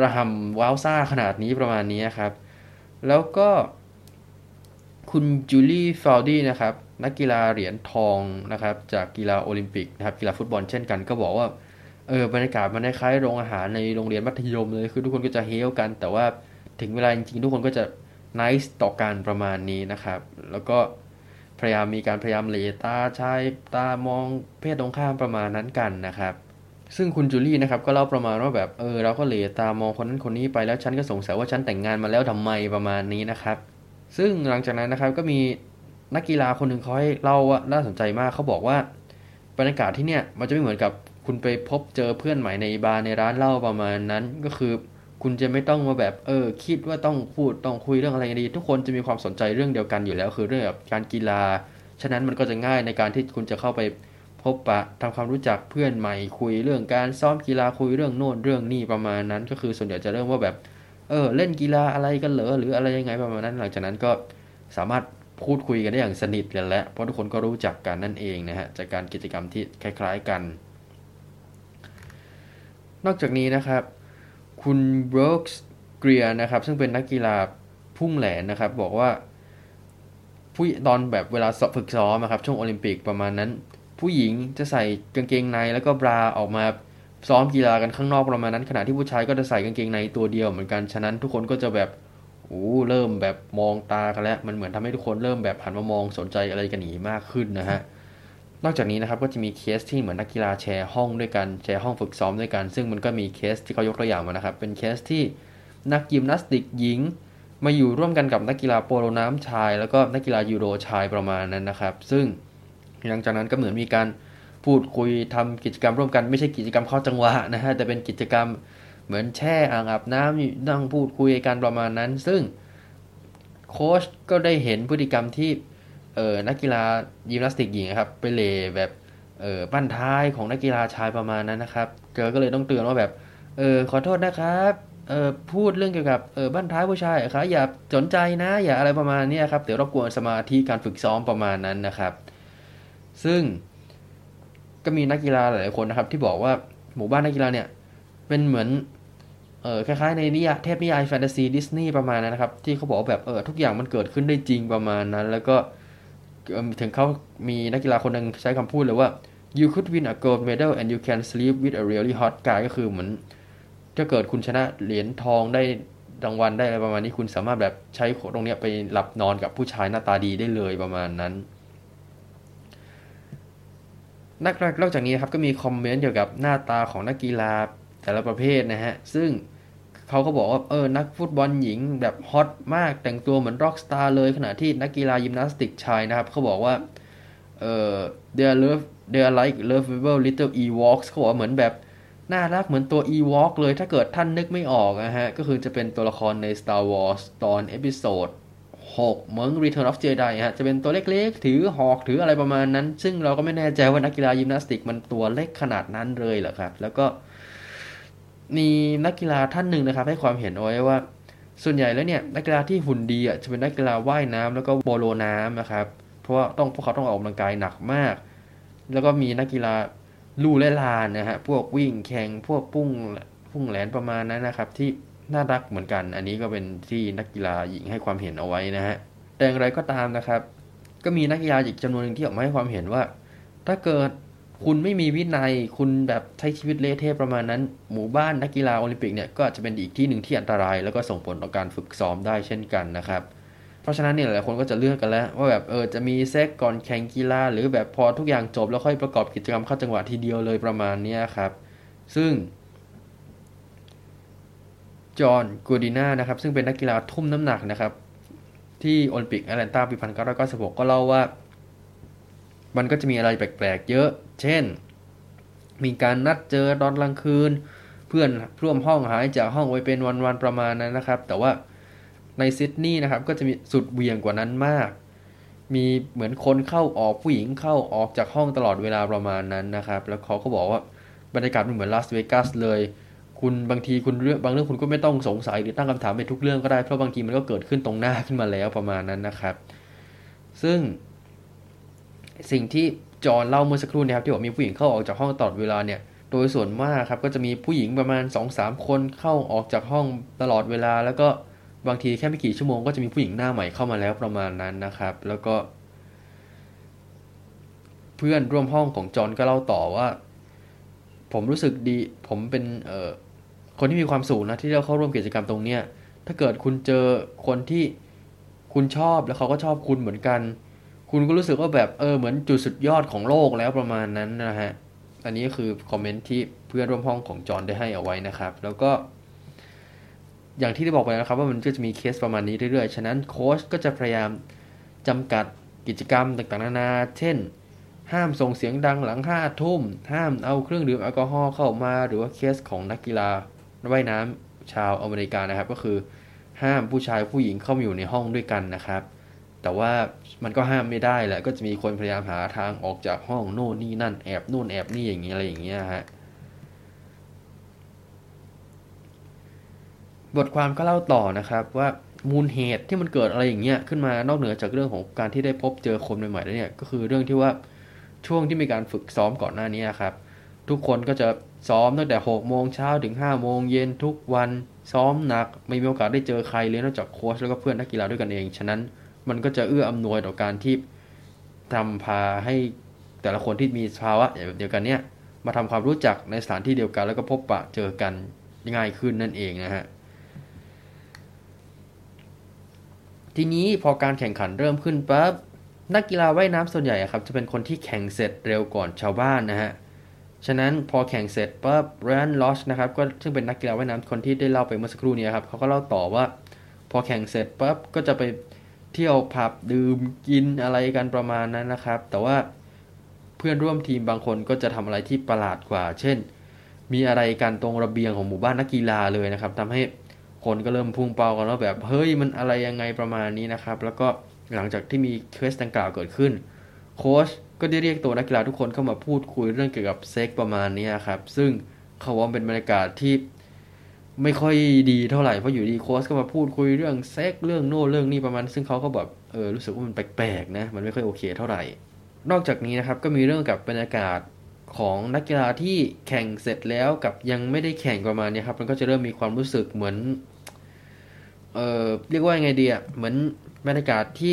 ระห่ำว้าวซ่าขนาดนี้ประมาณนี้ครับ แล้วก็ คุณจูลี่ฟาวดี้นะครับนักกีฬาเหรียญทองนะครับจากกีฬาโอลิมปิกนะครับกีฬาฟุตบอลเช่นกันก็บอกว่าเออบรรยากาศมันคล้ายโรงอาหารในโรงเรียนมัธยมเลยคือทุกคนก็จะเฮลกัน แต่ว่าถึงเวลาจริงๆทุกคนก็จะนิสต่อการประมาณนี้นะครับ แล้วก็พยายามมีการพยายามเลตาใชายตามองเพศตรงข้ามประมาณนั้นกันนะครับ ซึ่งคุณจูลี่นะครับก็เล่าประมาณว่าแบบเออเราก็เลตามองคนนั้นคนนี้ไปแล้วฉันก็สงสัยว่าฉันแต่งงานมาแล้วทำไมประมาณนี้นะครับ ซึ่งหลังจากนั้นนะครับก็มีนักกีฬาคนหนึ่งเขาให้เล่าว่าน่าสนใจมากเขาบอกว่าบรรยากาศที่เนี่ยมันจะไม่เหมือนกับคุณไปพบเจอเพื่อนใหม่ในบาร์ในร้านเหล้าประมาณนั้นก็คือคุณจะไม่ต้องมาแบบเออคิดว่าต้องพูดต้องคุยเรื่องอะไรดีทุกคนจะมีความสนใจเรื่องเดียวกันอยู่แล้ว คือเรื่องแบบการกีฬา ฉะนั้นมันก็จะง่ายในการที่คุณจะเข้าไปพบปะทำความรู้จักเพื่อนใหม่คุยเรื่องการซ้อมกีฬาคุยเรื่องโน่นเรื่องนี่ประมาณนั้น ก็คือส่วนใหญ่จะเริ่มว่าแบบ เออ เล่นกีฬาอะไรกันเหรอหรืออะไรยังไงประมาณนั้นหลังจากนั้นก็สามารถพูดคุยกันได้อย่างสนิทกันแล้วเพราะทุกคนก็รู้จักกันนั่นเองนะฮะจากการกิจกรรมที่คล้ายๆกัน นอกจากนี้นะครับ คุณบรูคส์เกรียนะครับ ซึ่งเป็นนักกีฬาพุ่งแหลนนะครับ บอกว่าผู้ตอนแบบเวลาฝึกซ้อมนะครับช่วงโอลิมปิกประมาณนั้น ผู้หญิงจะใส่กางเกงในแล้วก็บราออกมา ซ้อมกีฬากันข้างนอกประมาณนั้นขณะที่ผู้ชายก็จะใส่กางเกงในตัวเดียวเหมือนกันฉะนั้นทุกคนก็จะแบบโอ้เริ่มแบบมองตากันแล้วมันเหมือนทำให้ทุกคนเริ่มแบบหันมามองสนใจอะไรกันนี้มากขึ้นนะฮะนอกจากนี้นะครับก็จะมีเคสที่เหมือนนักกีฬาแชร์ห้องด้วยกันแชร์ห้องฝึกซ้อมด้วยกัน ซึ่งมันก็มีเคสที่เขายกตัวอย่างมานะครับเป็นเคสที่นักยิมนาสติกหญิง มาอยู่ร่วมกันกับนักกีฬาโปโลน้ำชาย แล้วก็นักกีฬายูโดชายประมาณนั้นนะครับ ซึ่งหลังจากนั้นก็เหมือนมีการ พูดคุยทำกิจกรรมร่วมกันไม่ใช่กิจกรรมเข้าจังหวะนะฮะแต่เป็นกิจกรรมเหมือนแช่อ่างอาบน้ำนั่งพูดคุยกันประมาณนั้น ซึ่งโค้ชก็ได้เห็นพฤติกรรมที่เออนักกีฬายิมนาสติกหญิงครับไปเลแบบเออบั้นท้ายของนักกีฬาชายประมาณนั้นนะครับเกอก็เลยต้องเตือนว่าแบบเออขอโทษนะครับเออพูดเรื่องเกี่ยวกับเออบั้นท้ายผู้ชายครับอย่าสนใจนะ อย่าอะไรประมาณนี้ครับเดี๋ยวรบกวนสมาธิการฝึกซ้อมประมาณนั้นนะครับ ซึ่ง ก็มีนักกีฬาหลายคนนะครับ ที่บอกว่าหมู่บ้านนักกีฬาเนี่ยเป็นเหมือนเออคล้ายๆในนิยายเทพนิยายแฟนตาซีดิสนีย์ประมาณนั้นนะครับ ที่เขาบอกแบบเออทุกอย่างมันเกิดขึ้นได้จริงประมาณนั้น แล้วก็ถึงเขามีนักกีฬาคนหนึ่งใช้คำพูดเลยว่า you could win a gold medal and you can sleep with a really hot guy ก็คือเหมือนถ้าเกิดคุณชนะเหรียญทองได้รางวัลได้อะไรประมาณนี้คุณสามารถแบบใช้ตรงเนี้ยไปหลับนอนกับผู้ชายหน้าตาดีได้เลยประมาณนั้น นักนอกจากนี้ครับก็มีคอมเมนต์เกี่ยวกับหน้าตาของนักกีฬาแต่ละประเภทนะฮะ ซึ่งเขาก็บอกว่าเออนักฟุตบอลหญิงแบบฮอตมากแต่งตัวเหมือนร็อกสตาร์เลยขณะที่นักกีฬายิมนาสติกชายนะครับเขาบอกว่าเออ they are love they are like lovable little Ewoks เขาบอกว่าเหมือนแบบน่ารักเหมือนตัว Ewok เลยถ้าเกิดท่านนึกไม่ออกนะฮะ ก็คือจะเป็นตัวละครใน Star Wars ตอน episode 6เหมือง Return of Jedi ฮะจะเป็นตัวเล็กๆ ถือหอกถืออะไรประมาณนั้น ซึ่งเราก็ไม่แน่ใจว่านักกีฬายิมนาสติกมันตัวเล็กขนาดนั้นเลยเหรอครับ แล้วก็มีนักกีฬาท่านหนึ่งนะครับ ให้ความเห็นเอาไว้ว่า ส่วนใหญ่แล้วเนี่ยนักกีฬาที่หุ่นดีอะจะเป็นนักกีฬาว่ายน้ำแล้วก็โปโลน้ำนะครับ เพราะว่าต้องพวกเขาต้องออกกำลังกายหนักมาก แล้วก็มีนักกีฬาลู่และลานนะฮะพวกวิ่งแข่งพวกพุ่งพุ่งแหลนประมาณนั้นนะครับที่ น่ารักเหมือนกัน อันนี้ก็เป็นที่นักกีฬาหญิงให้ความเห็นเอาไว้นะฮะ แต่อย่างไรก็ตามนะครับ ก็มีนักกีฬาอีกจำนวนหนึ่งที่ออกมาให้ความเห็นว่า ถ้าเกิดคุณไม่มีวินัย คุณแบบใช้ชีวิตเละเทะประมาณนั้น หมู่บ้านนักกีฬาโอลิมปิกเนี่ยก็อาจจะเป็นอีกที่หนึ่งที่อันตราย แล้วก็ส่งผลต่อการฝึกซ้อมได้เช่นกันนะครับ เพราะฉะนั้นเนี่ยหลายคนก็จะเลือกกันแล้ว ว่าแบบเออจะมีเซ็กก่อนแข่งกีฬา หรือแบบพอทุกอย่างจบแล้วค่อยประกอบกิจกรรมเข้าจังหวะทีเดียวเลยประมาณนี้ครับ ซึ่ง จอห์นกูดิน่านะครับ ซึ่งเป็นนักกีฬาทุ่มน้ำหนักนะครับ ที่โอลิมปิกแอตแลนตาปีพันเก้าร้อยเก้าสิบหกก็เล่าว่า มันก็จะมีอะไรแปลกๆ เยอะ เช่น มีการนัดเจอตอนกลางคืน เพื่อนร่วมห้องหายจากห้องไปเป็นวันๆประมาณนั้นนะครับ แต่ว่าในซิดนีย์นะครับ ก็จะมีสุดเวียงกว่านั้นมาก มีเหมือนคนเข้าออกผู้หญิงเข้าออกจากห้องตลอดเวลาประมาณนั้นนะครับ แล้วเขาก็บอกว่าบรรยากาศมันเหมือนลาสเวกัสเลย คุณบางทีคุณเรื่องบางเรื่องคุณก็ไม่ต้องสงสัยหรือตั้งคำถามไปทุกเรื่องก็ได้เพราะบางทีมันก็เกิดขึ้นตรงหน้าขึ้นมาแล้วประมาณนั้นนะครับ ซึ่ง สิ่งที่จอนเล่าเมื่อสักครู่นี้ครับที่บอกมีผู้หญิงเข้าออกจากห้องตลอดเวลาเนี่ยโดยส่วนมากครับก็จะมีผู้หญิงประมาณ 2-3 คนเข้าออกจากห้องตลอดเวลา แล้วก็บางทีแค่ไม่กี่ชั่วโมงก็จะมีผู้หญิงหน้าใหม่เข้ามาแล้วประมาณนั้นนะครับ แล้วก็ เพื่อนร่วมห้องของจอนก็เล่าต่อว่า ผมรู้สึกดี ผมเป็นเออ คนที่มีความสูงนะที่เราเข้าร่วมกิจกรรมตรงเนี้ยถ้าเกิดคุณเจอคนที่คุณชอบแล้วเขาก็ชอบคุณเหมือนกัน คุณก็รู้สึกว่าแบบเออเหมือนจุดสุดยอดของโลกแล้วประมาณนั้นนะฮะอันนี้คือคอมเมนต์ที่เพื่อนร่วมห้องของจอนได้ให้เอาไว้นะครับ แล้วก็ อย่างที่ได้บอกไปนะครับ ว่ามันก็จะมีเคสประมาณนี้เรื่อยๆ ฉะนั้นโค้ชก็จะพยายามจำกัดกิจกรรมต่างๆนานา เช่น ห้ามส่งเสียงดังหลังห้าทุ่ม ห้ามเอาเครื่องดื่มแอลกอฮอล์เข้ามา หรือว่าเคสของนักกีฬา ว่ายน้ำชาวอเมริกานะครับ ก็คือห้ามผู้ชายผู้หญิงเข้ามาอยู่ในห้องด้วยกันนะครับ แต่ว่ามันก็ห้ามไม่ได้แหละก็จะมีคนพยายามหาทางออกจากห้องโน่นนี่นั่นแอบนู่นแอบนี่อย่างเงี้ยอะไรอย่างเงี้ยฮะบทความก็เล่าต่อนะครับว่ามูลเหตุที่มันเกิดอะไรอย่างเงี้ยขึ้นมานอกเหนือจากเรื่องของการที่ได้พบเจอคนใหม่ๆแล้วเนี่ยก็คือเรื่องที่ว่าช่วงที่มีการฝึกซ้อมก่อนหน้านี้ครับ ทุกคนก็จะซ้อมตั้งแต่6โมงเช้าถึง5โมงเย็นทุกวันซ้อมหนัก ไม่มีโอกาสได้เจอใครเลยนอกจากโค้ชแล้วก็เพื่อนนักกีฬาด้วยกันเอง ฉะนั้นมันก็จะเอื้ออำนวยต่อการที่ทำพาให้แต่ละคนที่มีภาวะแบบเดียวกันเนี่ยมาทำความรู้จักในสถานที่เดียวกัน แล้วก็พบปะเจอกันง่ายขึ้นนั่นเองนะฮะทีนี้พอการแข่งขันเริ่มขึ้นปั๊บนักกีฬาว่ายน้ำส่วนใหญ่ครับจะเป็นคนที่แข่งเสร็จเร็วก่อนชาวบ้านนะฮะ ฉะนั้นพอแข่งเสร็จปั๊บแรนลอชนะครับก็ซึ่งเป็นนักกีฬาว่ายน้ำคนที่ได้เล่าไปเมื่อสักครู่นี้ครับเขาก็เล่าต่อว่า พอแข่งเสร็จปั๊บก็จะไปเที่ยวผับดื่มกินอะไรกันประมาณนั้นนะครับ แต่ว่าเพื่อนร่วมทีมบางคนก็จะทำอะไรที่ประหลาดกว่า เช่น มีอะไรกันตรงระเบียงของหมู่บ้านนักกีฬาเลยนะครับทำให้คนก็เริ่มพุ่งเป้ากันว่าแบบเฮ้ยมันอะไรยังไงประมาณนี้นะครับ แล้วก็หลังจากที่มีเคสดังกล่าวเกิดขึ้น โค้ช ก็ได้เรียกตัวนักกีฬาทุกคนเข้ามาพูดคุยเรื่องเกี่ยวกับเซ็กประมาณนี้ครับ ซึ่งเขาว่าเป็นบรรยากาศที่ไม่ค่อยดีเท่าไหร่เพราะอยู่ดีโค้ชก็มาพูดคุยเรื่องเซ็กเรื่องโน่เรื่องนี้ประมาณ ซึ่งเขาก็แบบเออรู้สึกว่ามันแปลกๆนะมันไม่ค่อยโอเคเท่าไหร่ นอกจากนี้นะครับก็มีเรื่องกับบรรยากาศของนักกีฬาที่แข่งเสร็จแล้วกับยังไม่ได้แข่งประมาณนี้ครับ มันก็จะเริ่มมีความรู้สึกเหมือน เออเรียกว่าไงดีอะเหมือนบรรยากาศที่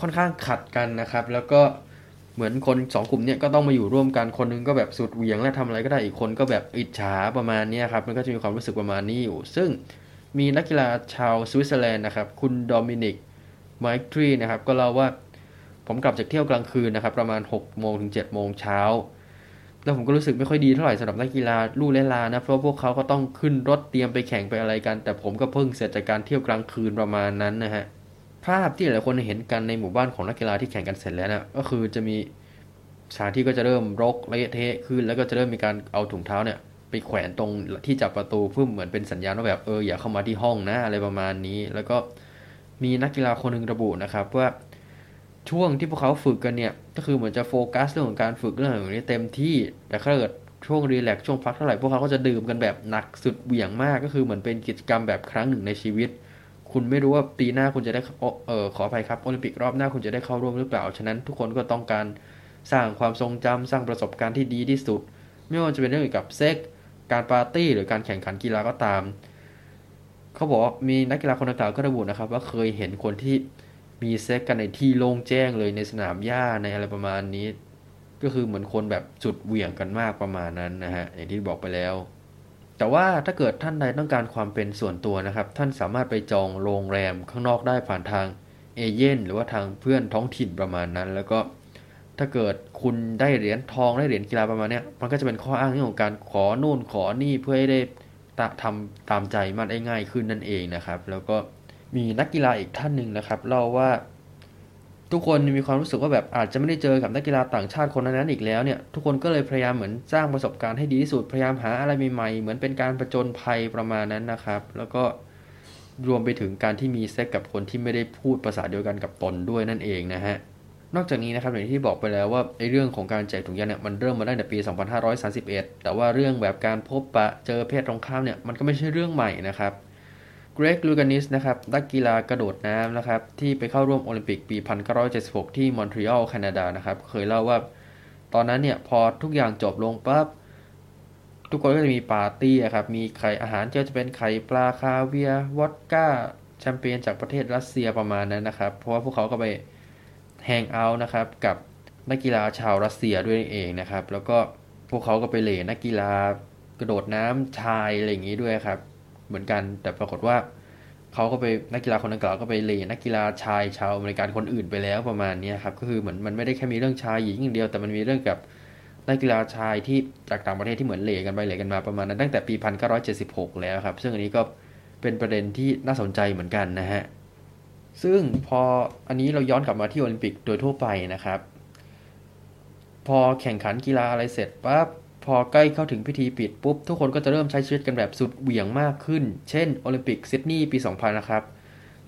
ค่อนข้างขัดกันนะครับ แล้วก็ เหมือนคนสองกลุ่มเนี่ยก็ต้องมาอยู่ร่วมกันคนนึงก็แบบสุดเหวี่ยงและทำอะไรก็ได้อีกคนก็แบบอิจฉาประมาณนี้ครับมันก็จะมีความรู้สึกประมาณนี้อยู่ ซึ่งมีนักกีฬาชาวสวิตเซอร์แลนด์นะครับ คุณโดมินิกไมทรีนะครับก็เล่าว่าผมกลับจากเที่ยวกลางคืนนะครับ ประมาณ6โมงถึง7โมงเช้าแล้วผมก็รู้สึกไม่ค่อยดีเท่าไหร่สำหรับนักกีฬาลู่เล่นลานะ เพราะพวกเขาก็ต้องขึ้นรถเตรียมไปแข่งไปอะไรกัน แต่ผมก็เพิ่งเสร็จจากการเที่ยวกลางคืนประมาณนั้นนะฮะ ภาพที่หลายคนเห็นกันในหมู่บ้านของนักกีฬาที่แข่งกันเสร็จแล้วนะก็คือจะมีสถานที่ก็จะเริ่มรกเละเทะขึ้นแล้วก็จะเริ่มมีการเอาถุงเท้าเนี่ยไปแขวนตรงที่จับประตูเพื่อเหมือนเป็นสัญญาณว่าแบบเอออย่าเข้ามาที่ห้องนะอะไรประมาณนี้ แล้วก็มีนักกีฬาคนหนึ่งระบุนะครับว่าช่วงที่พวกเขาฝึกกันเนี่ยก็คือเหมือนจะโฟกัสเรื่องของการฝึกเรื่องอย่างนี้เต็มที่แต่ถ้าเกิดช่วงรีแลกช่วงพักเท่าไหร่พวกเขาก็จะดื่มกันแบบหนักสุดเบี่ยงมากก็คือเหมือนเป็นกิจกรรมแบบครั้งหนึ่งในชีวิต คุณไม่รู้ว่าปีหน้าคุณจะได้เออขออภัยครับโอลิมปิกรอบหน้าคุณจะได้เข้าร่วมหรือเปล่า ฉะนั้นทุกคนก็ต้องการสร้างความทรงจำสร้างประสบการณ์ที่ดีที่สุด ไม่ว่าจะเป็นเรื่องเกี่ยวกับเซ็กการปาร์ตี้หรือการแข่งขันกีฬาก็ตาม เขาบอกมีนักกีฬาคนดังกล่าวก็ระบุนะครับ ว่าเคยเห็นคนที่มีเซ็กกันในที่โล่งแจ้งเลยในสนามหญ้าในอะไรประมาณนี้ ก็คือเหมือนคนแบบจุดเหวี่ยงกันมากประมาณนั้นนะฮะอย่างที่บอกไปแล้ว แต่ว่าถ้าเกิดท่านใดต้องการความเป็นส่วนตัวนะครับ ท่านสามารถไปจองโรงแรมข้างนอกได้ผ่านทางเอเย่นหรือว่าทางเพื่อนท้องถิ่นประมาณนั้น แล้วก็ถ้าเกิดคุณได้เหรียญทองได้เหรียญกีฬาประมาณนี้มันก็จะเป็นข้ออ้างเรื่องของการขอนู่นขอนี่เพื่อให้ได้ทำตามใจมันได้ง่ายขึ้นนั่นเองนะครับ แล้วก็มีนักกีฬาอีกท่านหนึ่งนะครับ เล่าว่า ทุกคนมีความรู้สึกว่าแบบอาจจะไม่ได้เจอกับนักกีฬาต่างชาติคนนั้นอีกแล้วเนี่ยทุกคนก็เลยพยายามเหมือนสร้างประสบการณ์ให้ดีที่สุดพยายามหาอะไรใหม่ๆเหมือนเป็นการประจนภัยประมาณนั้นนะครับ แล้วก็รวมไปถึงการที่มีเซ็กกับคนที่ไม่ได้พูดภาษาเดียวกันกับตนด้วยนั่นเองนะฮะนอกจากนี้นะครับอย่างที่บอกไปแล้วว่าไอ้เรื่องของการแจกถุงยางเนี่ยมันเริ่มมาได้ในปี 2531 แต่ว่าเรื่องแบบการพบปะเจอเพศตรงข้ามเนี่ยมันก็ไม่ใช่เรื่องใหม่นะครับ เกร็กลูกานิสนะครับนักกีฬากระโดดน้ำนะครับ ที่ไปเข้าร่วมโอลิมปิกปี 1976 ที่มอนทรีออลแคนาดานะครับ เคยเล่าว่า ตอนนั้นเนี่ย พอทุกอย่างจบลงปั๊บทุกคนก็จะมีปาร์ตี้ครับ มีไข่อาหารจะเป็นไข่ปลาคาเวียร์ วอดก้าแชมเปญจากประเทศรัสเซียประมาณนั้นนะครับ เพราะว่าพวกเขาก็ไป hang out นะครับ กับนักกีฬาชาวรัสเซียด้วยเองนะครับ แล้วก็พวกเขาก็ไปเหล่นักกีฬากระโดดน้ำชายอะไรอย่างนี้ด้วยครับ เหมือนกัน แต่ปรากฏว่าเขาก็ไปนักกีฬาคนดังกล่าวก็ไปเหล่นักกีฬาชายชาวอเมริกันคนอื่นไปแล้วประมาณนี้ครับก็คือเหมือนมันไม่ได้แค่มีเรื่องชายหญิงอย่างเดียว แต่มันมีเรื่องกับนักกีฬาชายที่จากต่างประเทศที่เหมือนเหล่กันไปเหล่กันมาประมาณนั้นตั้งแต่ปี 1976 แล้วครับ ซึ่งอันนี้ก็เป็นประเด็นที่น่าสนใจเหมือนกันนะฮะซึ่งพออันนี้เราย้อนกลับมาที่โอลิมปิกโดยทั่วไปนะครับ พอแข่งขันกีฬาอะไรเสร็จปั๊บ พอใกล้เข้าถึงพิธีปิดปุ๊บ ทุกคนก็จะเริ่มใช้ชีวิตกันแบบสุดเหวี่ยงมากขึ้น เช่นโอลิมปิกซิดนีย์ปี 2000 นะครับ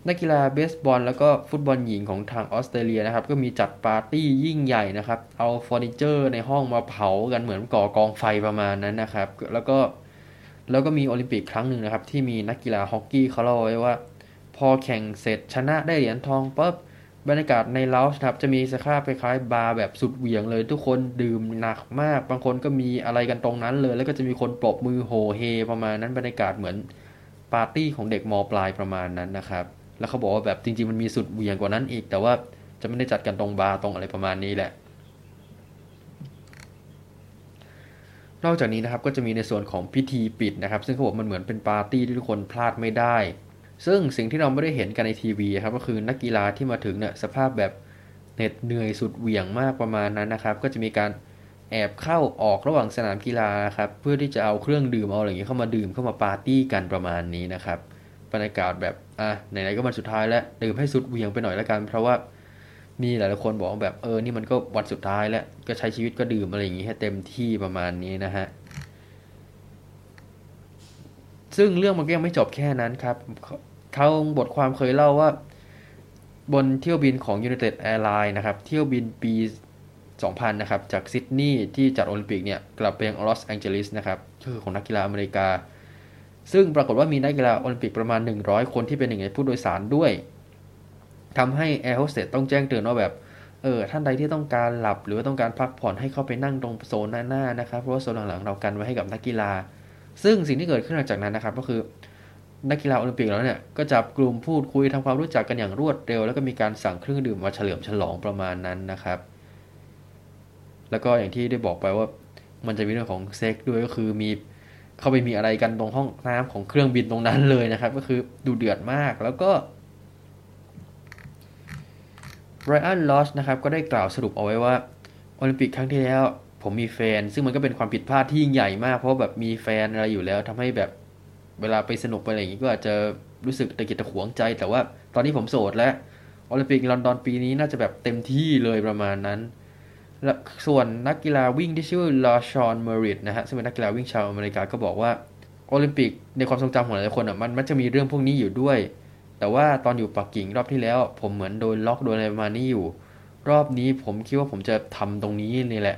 นักกีฬาเบสบอล แล้วก็ฟุตบอลหญิงของทางออสเตรเลียนะครับ ก็มีจัดปาร์ตี้ยิ่งใหญ่นะครับ เอาเฟอร์นิเจอร์ในห้องมาเผากันเหมือนก่อกองไฟประมาณนั้นนะครับ แล้วก็แล้วก็มีโอลิมปิกครั้งหนึ่งนะครับ ที่มีนักกีฬาฮอกกี้เขาเล่าไว้ว่า พอแข่งเสร็จชนะได้เหรียญทองปุ๊บ บรรยากาศในเลาส์ครับจะมีสภาพคล้ายๆบาร์แบบสุดเหวี่ยงเลย ทุกคนดื่มหนักมาก บางคนก็มีอะไรกันตรงนั้นเลย แล้วก็จะมีคนปรบมือโหเฮประมาณนั้นบรรยากาศเหมือนปาร์ตี้ของเด็กมปลายประมาณนั้นนะครับ แล้วเขาบอกว่าแบบจริงๆมันมีสุดเหวี่ยงกว่านั้นอีก แต่ว่าจะไม่ได้จัดกันตรงบาร์ตรงอะไรประมาณนี้แหละ นอกจากนี้นะครับก็จะมีในส่วนของพิธีปิดนะครับ ซึ่งเขาบอกมันเหมือนเป็นปาร์ตี้ที่ทุกคนพลาดไม่ได้ ซึ่งสิ่งที่เราไม่ได้เห็นกันในทีวีครับก็คือนักกีฬาที่มาถึงเนี่ยสภาพแบบเหน็ดเหนื่อยสุดเหวี่ยงมากประมาณนั้นนะครับ ก็จะมีการแอบเข้าออกระหว่างสนามกีฬาครับเพื่อที่จะเอาเครื่องดื่มเอาอะไรอย่างนี้เข้ามาดื่มเข้ามาปาร์ตี้กันประมาณนี้นะครับบรรยากาศแบบอะไหนๆก็วันสุดท้ายแล้วดื่มให้สุดเหวี่ยงไปหน่อยแล้วกัน เพราะว่ามีหลายๆคนบอกแบบเออนี่มันก็วันสุดท้ายแล้วก็ใช้ชีวิตก็ดื่มอะไรอย่างนี้ให้เต็มที่ประมาณนี้นะฮะซึ่งเรื่องมันก็ยังไม่จบแค่นั้นครับ เขาบทความเคยเล่าว่า บนเที่ยวบินของ United Airlines นะครับ เที่ยวบินปี 2000 นะครับ จากซิดนีย์ที่จัดโอลิมปิกเนี่ย กลับไปยังลอสแองเจลิสนะครับคือของนักกีฬาอเมริกา ซึ่งปรากฏว่ามีนักกีฬาโอลิมปิกประมาณ 100 คนที่เป็นหนึ่งในผู้โดยสารด้วยทำให้แอร์โฮสเตสต้องแจ้งเตือนว่าแบบเออท่านใดที่ต้องการหลับหรือว่าต้องการพักผ่อนให้เข้าไปนั่งตรงโซนหน้าๆนะครับเพราะว่าโซนหลังๆเรากันไว้ให้กับนักกีฬา ซึ่งสิ่งที่เกิดขึ้นหลังจากนั้นนะครับ ก็คือ นักกีฬาโอลิมปิกแล้วเนี่ยก็จับกลุ่มพูดคุยทำความรู้จักกันอย่างรวดเร็ว แล้วก็มีการสั่งเครื่องดื่มมาเฉลิมฉลองประมาณนั้นนะครับ แล้วก็อย่างที่ได้บอกไปว่ามันจะมีเรื่องของเซ็กด้วยก็คือมีเข้าไปมีอะไรกันตรงห้องน้ำของเครื่องบินตรงนั้นเลยนะครับ ก็คือดูเดือดมากแล้วก็ไรอันลอสนะครับก็ได้กล่าวสรุปเอาไว้ว่าโอลิมปิกครั้งที่แล้ว ผมมีแฟน ซึ่งมันก็เป็นความผิดพลาดที่ยิ่งใหญ่มาก เพราะแบบมีแฟนอะไรอยู่แล้วทำให้แบบ เวลาไปสนุกไปอะไรอย่างนี้ก็อาจจะรู้สึกตะขิดตะขวงใจ แต่ว่าตอนนี้ผมโสดแล้วโอลิมปิกลอนดอนปีนี้น่าจะแบบเต็มที่เลยประมาณนั้นและส่วนนักกีฬาวิ่งที่ชื่อลาชอนเมริตนะฮะซึ่งเป็นนักกีฬาวิ่งชาวอเมริกาก็บอกว่าโอลิมปิกในความทรงจำของหลายคนอะมันมันจะมีเรื่องพวกนี้อยู่ด้วย แต่ว่าตอนอยู่ปักกิ่งรอบที่แล้ว ผมเหมือนโดนล็อกโดนอะไรประมาณนี้อยู่ รอบนี้ผมคิดว่าผมจะทำตรงนี้นี่แหละ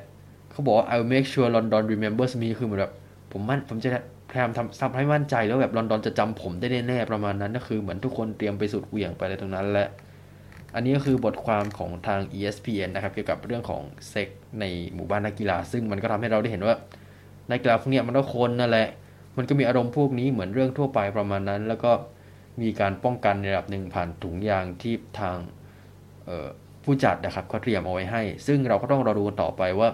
เขาบอกว่า I'll make sure London remembers me คือเหมือนแบบผมมั่นผมจะ ยายามทำทำให้มั่นใจแล้วแบบลอนดอนจะจำผมได้แน่ๆประมาณนั้นก็คือเหมือนทุกคนเตรียมไปสุดเหวี่ยงไปเลยตรงนั้นแหละอันนี้ก็คือบทความของทาง ESPN นะครับ เกี่ยวกับเรื่องของเซ็กในหมู่บ้านนักกีฬา ซึ่งมันก็ทำให้เราได้เห็นว่านักกีฬาพวกนี้มันก็คนนั่นแหละ มันก็มีอารมณ์พวกนี้เหมือนเรื่องทั่วไปประมาณนั้น แล้วก็มีการป้องกันในระดับหนึ่งผ่านถุงยางที่ทางผู้จัดนะครับเขาเตรียมเอาไว้ให้ ซึ่งเราก็ต้องรอดูต่อไปว่า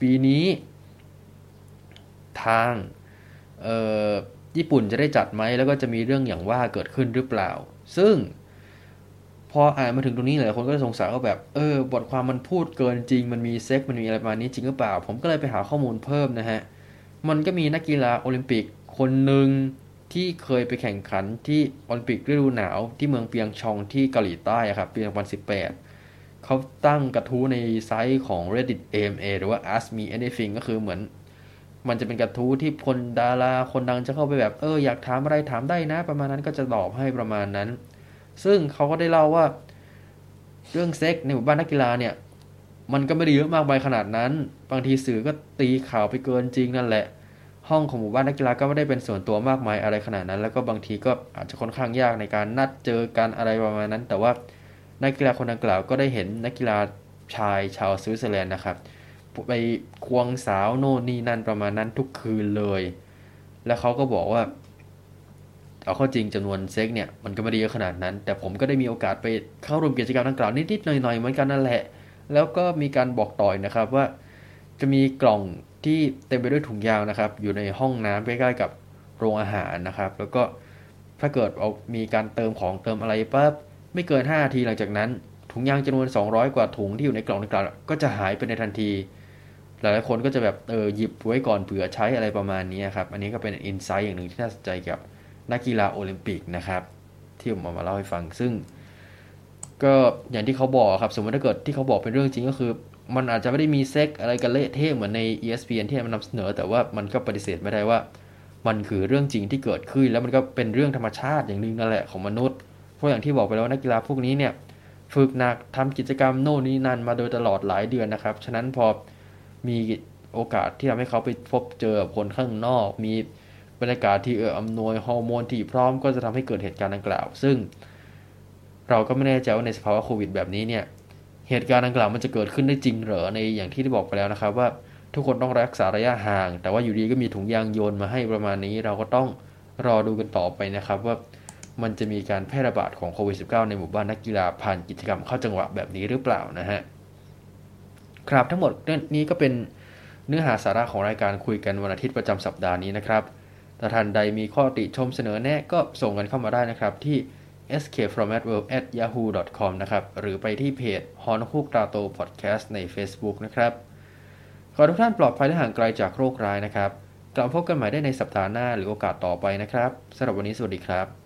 ปีนี้ทาง ญี่ปุ่นจะได้จัดไหมแล้วก็จะมีเรื่องอย่างว่าเกิดขึ้นหรือเปล่า ซึ่ง พออ่านมาถึงตรงนี้หลายคนก็สงสัยว่าแบบเออบทความมันพูดเกินจริง มันมีเซ็กมันมีอะไรประมาณนี้จริงหรือเปล่า ผมก็เลยไปหาข้อมูลเพิ่มนะฮะมันก็มีนักกีฬาโอลิมปิกคนหนึ่งที่เคยไปแข่งขันที่โอลิมปิกฤดูหนาวที่เมืองเปียงชองที่เกาหลีใต้ครับปี2018เขาตั้งกระทู้ในไซต์ของ Reddit AMA หรือว่า Ask Me Anything ก็คือเหมือน มันจะเป็นกระทู้ที่คนดาราคนดังจะเข้าไปแบบเอออยากถามอะไรถามได้นะ ประมาณนั้นก็จะตอบให้ประมาณนั้น ซึ่งเขาก็ได้เล่าว่า เรื่องเซ็กในหมู่บ้านนักกีฬาเนี่ย มันก็ไม่ได้เยอะมากไปขนาดนั้น บางทีสื่อก็ตีข่าวไปเกินจริงนั่นแหละ ห้องของหมู่บ้านนักกีฬาก็ไม่ได้เป็นส่วนตัวมากมายอะไรขนาดนั้น แล้วก็บางทีก็อาจจะค่อนข้างยากในการนัดเจอกันอะไรประมาณนั้น แต่ว่านักกีฬาคนดังกล่าวก็ได้เห็นนักกีฬาชายชาวสวิตเซอร์แลนด์นะครับ ไปควงสาวโน่นนี่นั่นประมาณนั้นทุกคืนเลย แล้วเขาก็บอกว่า เอาเข้าจริงจำนวนเซ็กเนี่ยมันก็ไม่ได้เยอะขนาดนั้น แต่ผมก็ได้มีโอกาสไปเข้าร่วมกิจกรรมดังกล่าวนิดๆหน่อยๆเหมือนกันนั่นแหละ แล้วก็มีการบอกต่อยนะครับว่า จะมีกล่องที่เต็มไปด้วยถุงยางนะครับ อยู่ในห้องน้ำใกล้ๆกับโรงอาหารนะครับ แล้วก็ถ้าเกิดเอามีการเติมของเติมอะไรปั๊บไม่เกิน5นาทีหลังจากนั้น ถุงยางจำนวน 200 กว่าถุงที่อยู่ในกล่องดังกล่าวก็จะหายไปในทันที หลายๆคนก็จะแบบเออหยิบไว้ก่อนเผื่อใช้อะไรประมาณนี้ครับ อันนี้ก็เป็นอินไซต์อย่างหนึ่งที่น่าสนใจกับนักกีฬาโอลิมปิกนะครับ ที่ผมเอามาเล่าให้ฟังซึ่ง ก็อย่างที่เขาบอกครับ สมมติถ้าเกิดที่เขาบอกเป็นเรื่องจริงก็คือ มันอาจจะไม่ได้มีเซ็กอะไรกันเละเทะเหมือนใน ESPN ที่มันนำเสนอ แต่ว่ามันก็ปฏิเสธไม่ได้ว่า มันคือเรื่องจริงที่เกิดขึ้น แล้วมันก็เป็นเรื่องธรรมชาติอย่างหนึ่งนั่นแหละของมนุษย์เพราะอย่างที่บอกไปแล้วนักกีฬาพวกนี้เนี่ยฝึกหนักทำกิจกรรมโน่นนี่นั่นมาโดยตลอดหลายเดือนนะครับฉะนั้นพอ มีโอกาสที่ทำให้เขาไปพบเจอคนข้างนอก มีบรรยากาศที่เอื้ออำนวยฮอร์โมนที่พร้อมก็จะทำให้เกิดเหตุการณ์ดังกล่าว ซึ่ง เราก็ไม่แน่ใจว่าในสภาวะโควิดแบบนี้เนี่ยเหตุการณ์ดังกล่าวมันจะเกิดขึ้นได้จริงเหรอในอย่างที่ได้บอกไปแล้วนะครับ ว่าทุกคนต้องรักษาระยะห่าง แต่ว่าอยู่ดีก็มีถุงยางโยนมาให้ประมาณนี้ เราก็ต้องรอดูกันต่อไปนะครับ ว่ามันจะมีการแพร่ระบาดของโควิด -19 ในหมู่บ้านนักกีฬาผ่านกิจกรรมเข้าจังหวะแบบนี้หรือเปล่านะฮะ ครับทั้งหมดนี้ก็เป็นเนื้อหาสาระของรายการคุยกันวันอาทิตย์ประจำสัปดาห์นี้นะครับถ้าท่านใดมีข้อติชมเสนอแนะก็ส่งกันเข้ามาได้นะครับที่ escapefromadworld@yahoo.com นะครับ หรือไปที่เพจฮอนฮูกตาโตพอดแคสต์ใน Facebook นะครับ ขอทุกท่านปลอดภัยและห่างไกลจากโรคร้ายนะครับ กลับพบกันใหม่ได้ในสัปดาห์หน้าหรือโอกาสต่อไปนะครับสำหรับวันนี้สวัสดีครับ